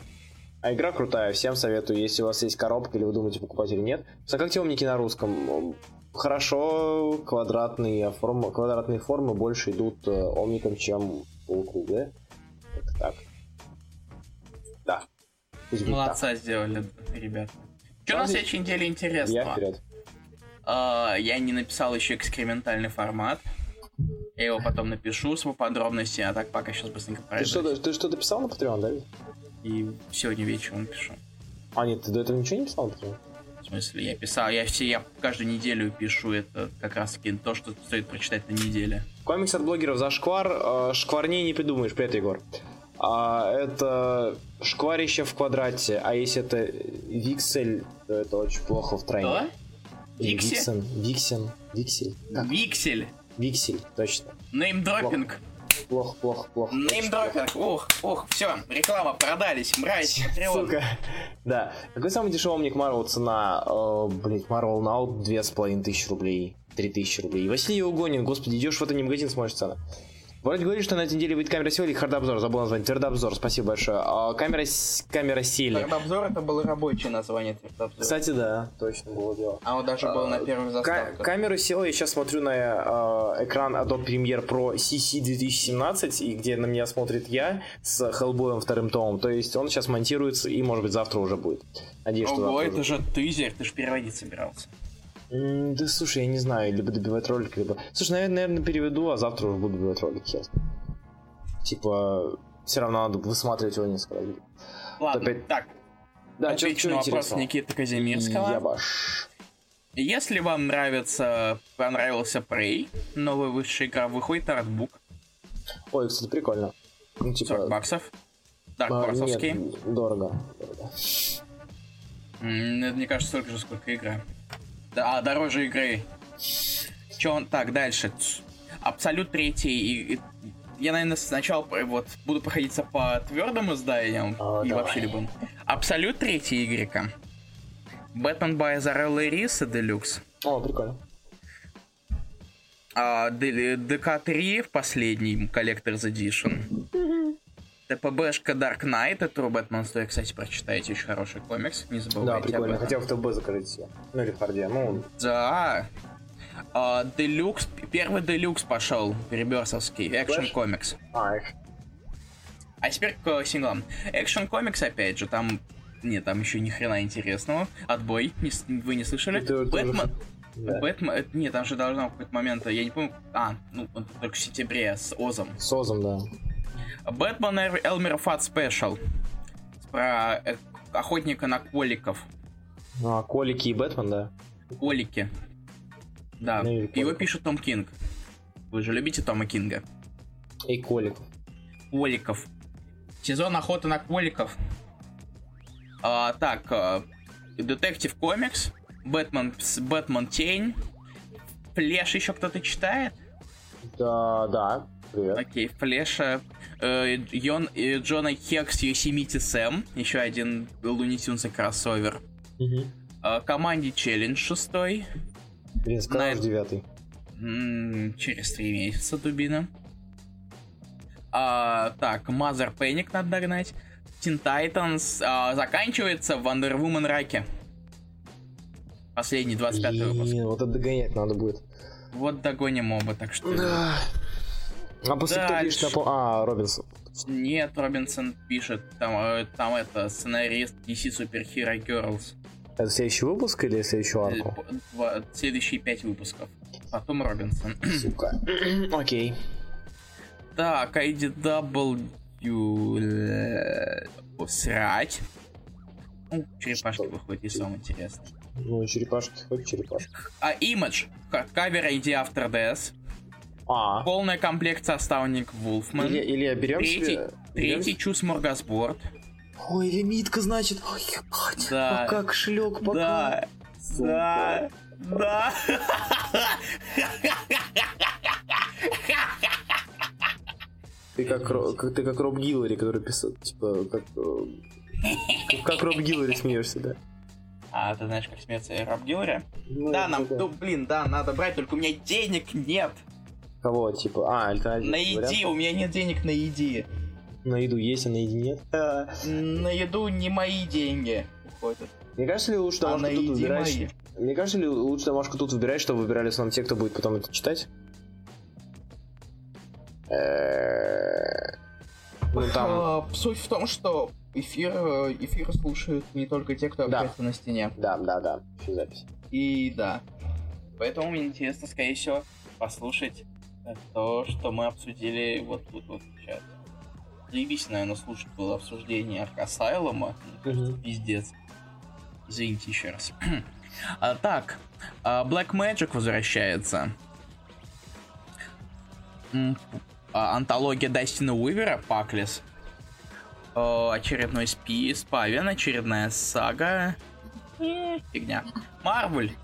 [SPEAKER 2] А игра крутая, всем советую, если у вас есть коробка или вы думаете покупать или нет. Сокактивники на русском. Хорошо, квадратные формы, квадратные формы больше идут э, омником, чем полукруглые. Как так. Да. Пусть
[SPEAKER 1] Молодца сделали, ребят. Что на
[SPEAKER 2] Разве-
[SPEAKER 1] следующей неделе
[SPEAKER 2] так. Я
[SPEAKER 1] интересного?
[SPEAKER 2] вперед.
[SPEAKER 1] А, я не написал еще экспериментальный формат. Я его потом напишу с подробностями, а так пока сейчас быстренько
[SPEAKER 2] Ты
[SPEAKER 1] пройду.
[SPEAKER 2] что-то, ты что-то писал на Patreon, да?
[SPEAKER 1] И сегодня вечером пишу.
[SPEAKER 2] А, нет, ты до этого ничего не писал на Patreon?
[SPEAKER 1] В смысле, я писал, я все, я каждую неделю пишу это как раз таки то, что стоит прочитать на неделе.
[SPEAKER 2] Комикс от блогеров за шквар. Э, Шкварней не придумаешь. Привет, Егор. А, это шкварище в квадрате, а если это виксель, то это очень плохо в тройне.
[SPEAKER 1] Что? Викси?
[SPEAKER 2] Виксен, Виксен, Виксель. Как?
[SPEAKER 1] Виксель.
[SPEAKER 2] Виксель, точно.
[SPEAKER 1] Неймдропинг.
[SPEAKER 2] Плохо, плохо, плохо.
[SPEAKER 1] Неймдропинг. Ух, ух, все, реклама, продались. Мразь.
[SPEAKER 2] Сука. Да. Какой самый дешевый ник Марвел цена? Э, блин, Марвел Now две с половиной тысячи рублей. Три тысячи рублей. Василий Угонин, господи, идешь в это не магазин, смотришь цены. Вроде говоришь, что на этой неделе выйдет камера села или хардобзор, забыл название. Твердобзор, спасибо большое. А, камера, камера сели.
[SPEAKER 1] Обзор это было рабочее название Твердобзор.
[SPEAKER 2] Кстати, да, точно было дело.
[SPEAKER 1] А он даже был на первых
[SPEAKER 2] Ка-
[SPEAKER 1] заставках.
[SPEAKER 2] камеру села, я сейчас смотрю на э, экран Adobe Premiere Pro CC 2017, и где на меня смотрит я с Хеллбоем вторым томом. То есть он сейчас монтируется и, может быть, завтра уже будет. Надеюсь, что
[SPEAKER 1] Ого,
[SPEAKER 2] завтра
[SPEAKER 1] это
[SPEAKER 2] уже.
[SPEAKER 1] же тизер, ты же переводить собирался.
[SPEAKER 2] Да слушай, я не знаю, либо добивать ролик, либо... Слушай, наверное, наверное, переведу, а завтра уже буду добивать ролик, честно. Типа, все равно надо высматривать его несколько раз.
[SPEAKER 1] Ладно,
[SPEAKER 2] Опять-
[SPEAKER 1] так,
[SPEAKER 2] Да, чё
[SPEAKER 1] на вопрос? Никиты Казимирского.
[SPEAKER 2] Я баш.
[SPEAKER 1] Если вам нравится, понравился Prey, новая высшая игра, выходит артбук,
[SPEAKER 2] Ой, кстати, прикольно. Ну,
[SPEAKER 1] 40
[SPEAKER 2] типа...
[SPEAKER 1] баксов. Дарк
[SPEAKER 2] а, нет, дорого. дорого.
[SPEAKER 1] Это, мне кажется, столько же, сколько игра. Да, а, дороже игры. Че он... Так, дальше. Абсолют третий. И, я, наверное, сначала вот буду проходиться по твердым изданиям
[SPEAKER 2] А,
[SPEAKER 1] и
[SPEAKER 2] давай.
[SPEAKER 1] вообще любым. Абсолют третий игрека. Бэтмен Байзарелла и Риса Делюкс.
[SPEAKER 2] О, прикольно.
[SPEAKER 1] А, Д- ДК-3 в последнем Collector's Edition. ТПБшка Dark Knight, это Batman Story, кстати, прочитайте, очень хороший комикс, не забывайте
[SPEAKER 2] Да,
[SPEAKER 1] об
[SPEAKER 2] прикольно.
[SPEAKER 1] этом.
[SPEAKER 2] Хотел в ТБ закрыть все. Ну или в харде. Ну,
[SPEAKER 1] Да. А, Делюкс, первый Делюкс пошел, Реберсовский,
[SPEAKER 2] Флэш?
[SPEAKER 1] Comics.
[SPEAKER 2] а, их.
[SPEAKER 1] А теперь к синглам. Action Comics, опять же, там... Нет, там еще ни хрена интересного. Отбой, не вы не слышали?
[SPEAKER 2] Это
[SPEAKER 1] Бэтмен...
[SPEAKER 2] Да.
[SPEAKER 1] Бэтмен... это- Нет, там же должно в какой-то момент... Я не помню... А, ну, только в сентябре с Озом.
[SPEAKER 2] С Озом, да.
[SPEAKER 1] Бэтмен Элмер Фат Спешл. Про э, охотника на коликов.
[SPEAKER 2] Ну, а Колики и Бэтмен, да.
[SPEAKER 1] Колики. Да,
[SPEAKER 2] Ну,
[SPEAKER 1] его
[SPEAKER 2] коликов.
[SPEAKER 1] пишет Том Кинг. Вы же любите Тома Кинга.
[SPEAKER 2] И Колик.
[SPEAKER 1] Коликов. Сезон охоты на коликов. А, так, а, Детектив комикс. Бэтмен, Бэтмен Тень. Флеш еще кто-то читает?
[SPEAKER 2] Да, да. Привет.
[SPEAKER 1] Окей, Флеша. Э, Йон, э, Джона Хекс, Йосемити Сэм. Еще один Луни Тюнс и кроссовер. А, Команде Челлендж шестой.
[SPEAKER 2] Блин, сказал
[SPEAKER 1] На-
[SPEAKER 2] же девятый.
[SPEAKER 1] Через три месяца дубина. А, так, Mother Panic надо догнать. Teen Titans а, заканчивается в Wonder Woman раке. Последний, 25 выпуск.
[SPEAKER 2] Вот это догонять надо будет.
[SPEAKER 1] Вот догоним оба, так что...
[SPEAKER 2] Да. А после кто пишет на
[SPEAKER 1] Дальше.
[SPEAKER 2] пол... А, Робинсон.
[SPEAKER 1] Нет, Робинсон пишет, там, э, там это, сценарист DC Super Hero Girls.
[SPEAKER 2] Это следующий выпуск или следующую
[SPEAKER 1] Э,
[SPEAKER 2] арку?
[SPEAKER 1] два- Следующие пять выпусков. Потом Робинсон.
[SPEAKER 2] Сука. Окей.
[SPEAKER 1] Так, IDW... э, Срать. Ну, черепашки
[SPEAKER 2] Что?
[SPEAKER 1] выходят, и самое интересное.
[SPEAKER 2] Ну, черепашки, хоть черепашки.
[SPEAKER 1] А Image. Ка- Кавер ID After Death.
[SPEAKER 2] А,
[SPEAKER 1] Полная комплекция Астауник Вулфман.
[SPEAKER 2] или, или берем
[SPEAKER 1] Третий,
[SPEAKER 2] себе...
[SPEAKER 1] третий Чус Моргасборд.
[SPEAKER 2] Ой, лимитка, значит. Ой, ебать.
[SPEAKER 1] Да.
[SPEAKER 2] Пока кошелек, пока.
[SPEAKER 1] Да. Да. Да.
[SPEAKER 2] Ты как, как- ты как Роб Гиллари, который писал, типа, как... э, как- Как Роб Гиллари смеешься, да?
[SPEAKER 1] А, ты знаешь, как смеется Роб Гиллари?
[SPEAKER 2] Ну,
[SPEAKER 1] Да, нам,
[SPEAKER 2] это-
[SPEAKER 1] ну, блин, да, надо брать, только у меня денег нет.
[SPEAKER 2] Кого, типа, а, альтернативный
[SPEAKER 1] На еде, у меня нет денег на еде.
[SPEAKER 2] На еду есть, а на еде нет.
[SPEAKER 1] На еду не мои деньги уходят,
[SPEAKER 2] Мне кажется ли лучше
[SPEAKER 1] а
[SPEAKER 2] домашку тут
[SPEAKER 1] еде
[SPEAKER 2] выбирать?
[SPEAKER 1] мои.
[SPEAKER 2] Мне кажется ли лучше домашку тут выбирать, чтобы выбирали в основном те, кто будет потом это читать? Э, Ну там...
[SPEAKER 1] А, Суть в том, что эфир, эфир слушают не только те, кто
[SPEAKER 2] Да.
[SPEAKER 1] общается на стене.
[SPEAKER 2] Да, да, да, еще запись.
[SPEAKER 1] И да. Поэтому мне интересно, скорее всего, послушать то, что мы обсудили вот тут вот сейчас. Заебись, наверное, слушать было обсуждение Аркасайлома.
[SPEAKER 2] Мгм.
[SPEAKER 1] Пиздец. Извините еще раз. А, так, а, Black Magic возвращается. А, Антология Дастина Уивера, Паклес. О, очередной спи, спавен, очередная сага. Фигня. Марвель.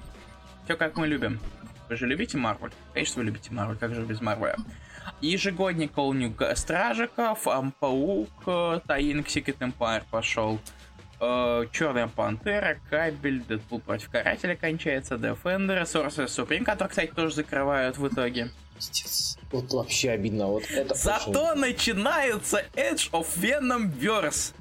[SPEAKER 1] Все как мы любим. Вы же любите Марвель? Конечно, вы любите Марвель, как же без Марвеля? Ежегодник Колнюк Стражиков, Паук, Таинг Secret Empire пошел. Э, Черная Пантера, Кабель, Дэдпул против Карателя кончается, Defender, Sorcerer Supreme, который, кстати, тоже закрывают в итоге.
[SPEAKER 2] Вот вообще обидно. Вот это
[SPEAKER 1] Зато
[SPEAKER 2] очень-
[SPEAKER 1] начинается Edge of Venom Verse.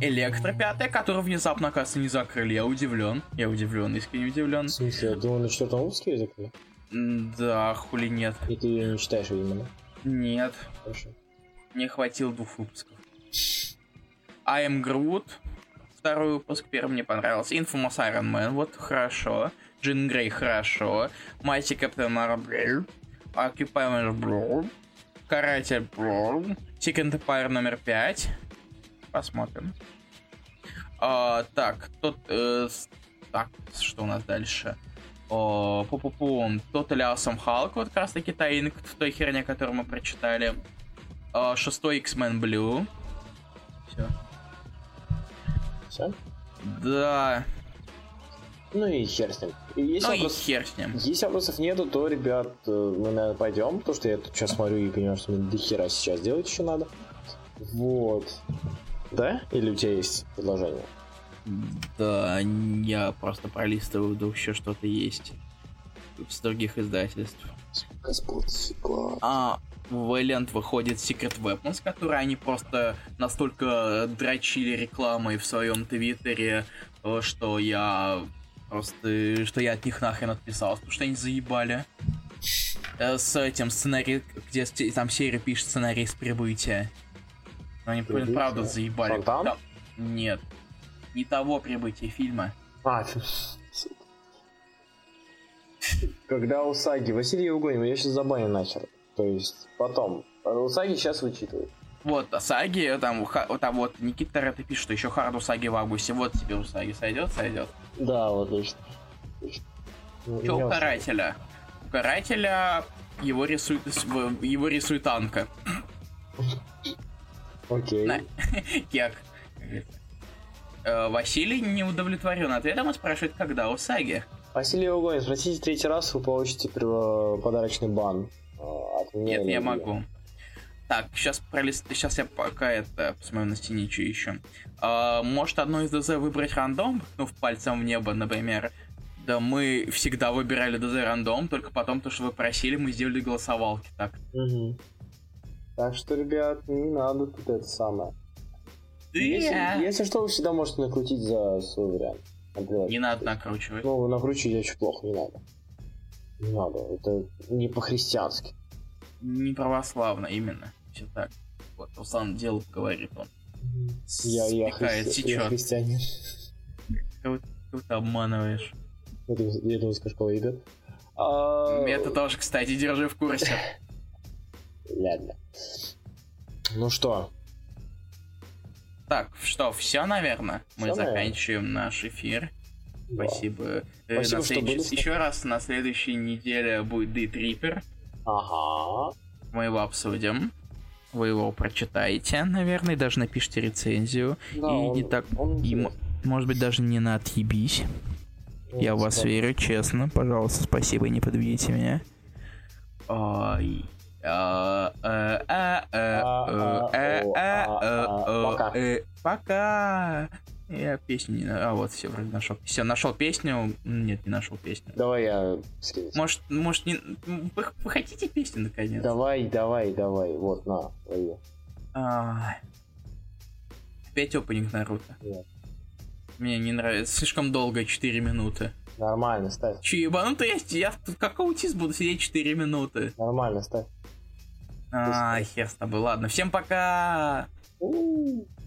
[SPEAKER 1] Электро пятая, которую внезапно, оказывается, не закрыли. Я удивлен. Я удивлен, искренне удивлен.
[SPEAKER 2] В смысле, я думал, четвертом выпуске ее закрыли?
[SPEAKER 1] Да, хули нет.
[SPEAKER 2] И ты ее не читаешь, видимо, да?
[SPEAKER 1] Нет,
[SPEAKER 2] Хорошо.
[SPEAKER 1] не хватило двух выпусков. I am Groot. Второй выпуск, первый мне понравился. Infamous Iron Man, вот хорошо. Джин Грей, хорошо. Майти Капитан Марвел. Occupy Brawl. Каратель. Second Empire номер 5. Посмотрим. А, так, тот... э, так, что у нас дальше? О, пу-пу-пу, Total Awesome Hulk, вот как раз таки таинг в той херне, которую мы прочитали. А, шестой X-Men Blue. Все.
[SPEAKER 2] Все?
[SPEAKER 1] Да,
[SPEAKER 2] Ну и хер с ним. И Если,
[SPEAKER 1] ну и
[SPEAKER 2] вопрос-
[SPEAKER 1] хер с ним.
[SPEAKER 2] если вопросов нету, то, ребят, э, мы, наверное, пойдем, потому что я тут сейчас смотрю и понимаю, что мне до хера сейчас делать еще надо. Вот. Да? Или у тебя есть предложение?
[SPEAKER 1] Да, я просто пролистываю, вдруг еще что-то есть. С других издательств. А, в Вайлент выходит Secret Weapons, которые они просто настолько дрочили рекламой в своем твиттере, э, что я просто, что я от них нахрен отписался, потому что они заебали. Э, С этим сценарий, где там серия пишет сценарий с прибытия. Они, блин, правда заебали.
[SPEAKER 2] Фонтан?
[SPEAKER 1] Да. Нет. Не того прибытия фильма.
[SPEAKER 2] А. Когда у Саги Василий Угонин, я сейчас забаню нахер. То есть потом. У Саги сейчас вычитывают.
[SPEAKER 1] Вот, а Саги, там, ха- там вот Никита Торетто пишет, что еще Харду Саги в августе. Вот тебе у Саги сойдет, сойдет.
[SPEAKER 2] Да, вот точно. Ну,
[SPEAKER 1] Че у карателя? У карателя его рисует, его рисует Анка.
[SPEAKER 2] Окей.
[SPEAKER 1] На. Кек. Э, Василий не удовлетворен ответом и спрашивает, когда у Саги.
[SPEAKER 2] Василий Угонин, спросите третий раз, вы получите при- подарочный бан. э, От меня
[SPEAKER 1] Нет, я могу. Так, сейчас пролист... Сейчас я пока это посмотрю на стене, что еще. А, может, одно из ДЗ выбрать рандом, ткнув пальцем в небо, например. Да мы всегда выбирали ДЗ рандом, только потом то, что вы просили, мы сделали голосовалки. Так.
[SPEAKER 2] Мгм. Так что, ребят, не надо тут это самое. Если,
[SPEAKER 1] Да.
[SPEAKER 2] если что, вы всегда можете накрутить за свой вариант. Например,
[SPEAKER 1] Не надо накручивать.
[SPEAKER 2] Ну, накручивать очень плохо, не надо. Не надо, это не по-христиански.
[SPEAKER 1] Не православно, именно. Все так. Вот, Руслан дело говорит он.
[SPEAKER 2] Я, я,
[SPEAKER 1] Спекает,
[SPEAKER 2] христи- я христианин.
[SPEAKER 1] Кого ты обманываешь?
[SPEAKER 2] Это я думаю, школа идет. А,
[SPEAKER 1] Это тоже, кстати, держи в курсе.
[SPEAKER 2] Ладно. Ну что,
[SPEAKER 1] Так, что, все, наверное? Мы
[SPEAKER 2] Всё, наверное.
[SPEAKER 1] заканчиваем наш эфир.
[SPEAKER 2] да.
[SPEAKER 1] Спасибо. Э,
[SPEAKER 2] Спасибо,
[SPEAKER 1] на
[SPEAKER 2] что
[SPEAKER 1] следующей-
[SPEAKER 2] были.
[SPEAKER 1] Еще раз на следующей неделе будет Tripper.
[SPEAKER 2] Ага.
[SPEAKER 1] Мы его обсудим. Вы его прочитаете, наверное, даже напишите рецензию.
[SPEAKER 2] Да,
[SPEAKER 1] и
[SPEAKER 2] он-
[SPEAKER 1] не так.
[SPEAKER 2] он
[SPEAKER 1] и, может быть, даже не на отъебись.
[SPEAKER 2] Он
[SPEAKER 1] Я в вас верю, честно. Пожалуйста, спасибо, не подведите меня. А,
[SPEAKER 2] Пока.
[SPEAKER 1] Пока. Я песню не... А, вот, все, вроде нашел. Все, нашел песню. Нет, не нашел песню.
[SPEAKER 2] Давай я скину.
[SPEAKER 1] Может, может, не... Вы, вы хотите песню, наконец?
[SPEAKER 2] Давай, давай, давай. Вот, на, лови.
[SPEAKER 1] А, Опять опенинг Наруто.
[SPEAKER 2] Нет.
[SPEAKER 1] Мне не нравится. Слишком долго, 4 минуты.
[SPEAKER 2] Нормально, ставь.
[SPEAKER 1] Че, ебанутый я, я как аутист буду сидеть 4 минуты.
[SPEAKER 2] Нормально, ставь.
[SPEAKER 1] А, хер с тобой. Ладно, всем пока!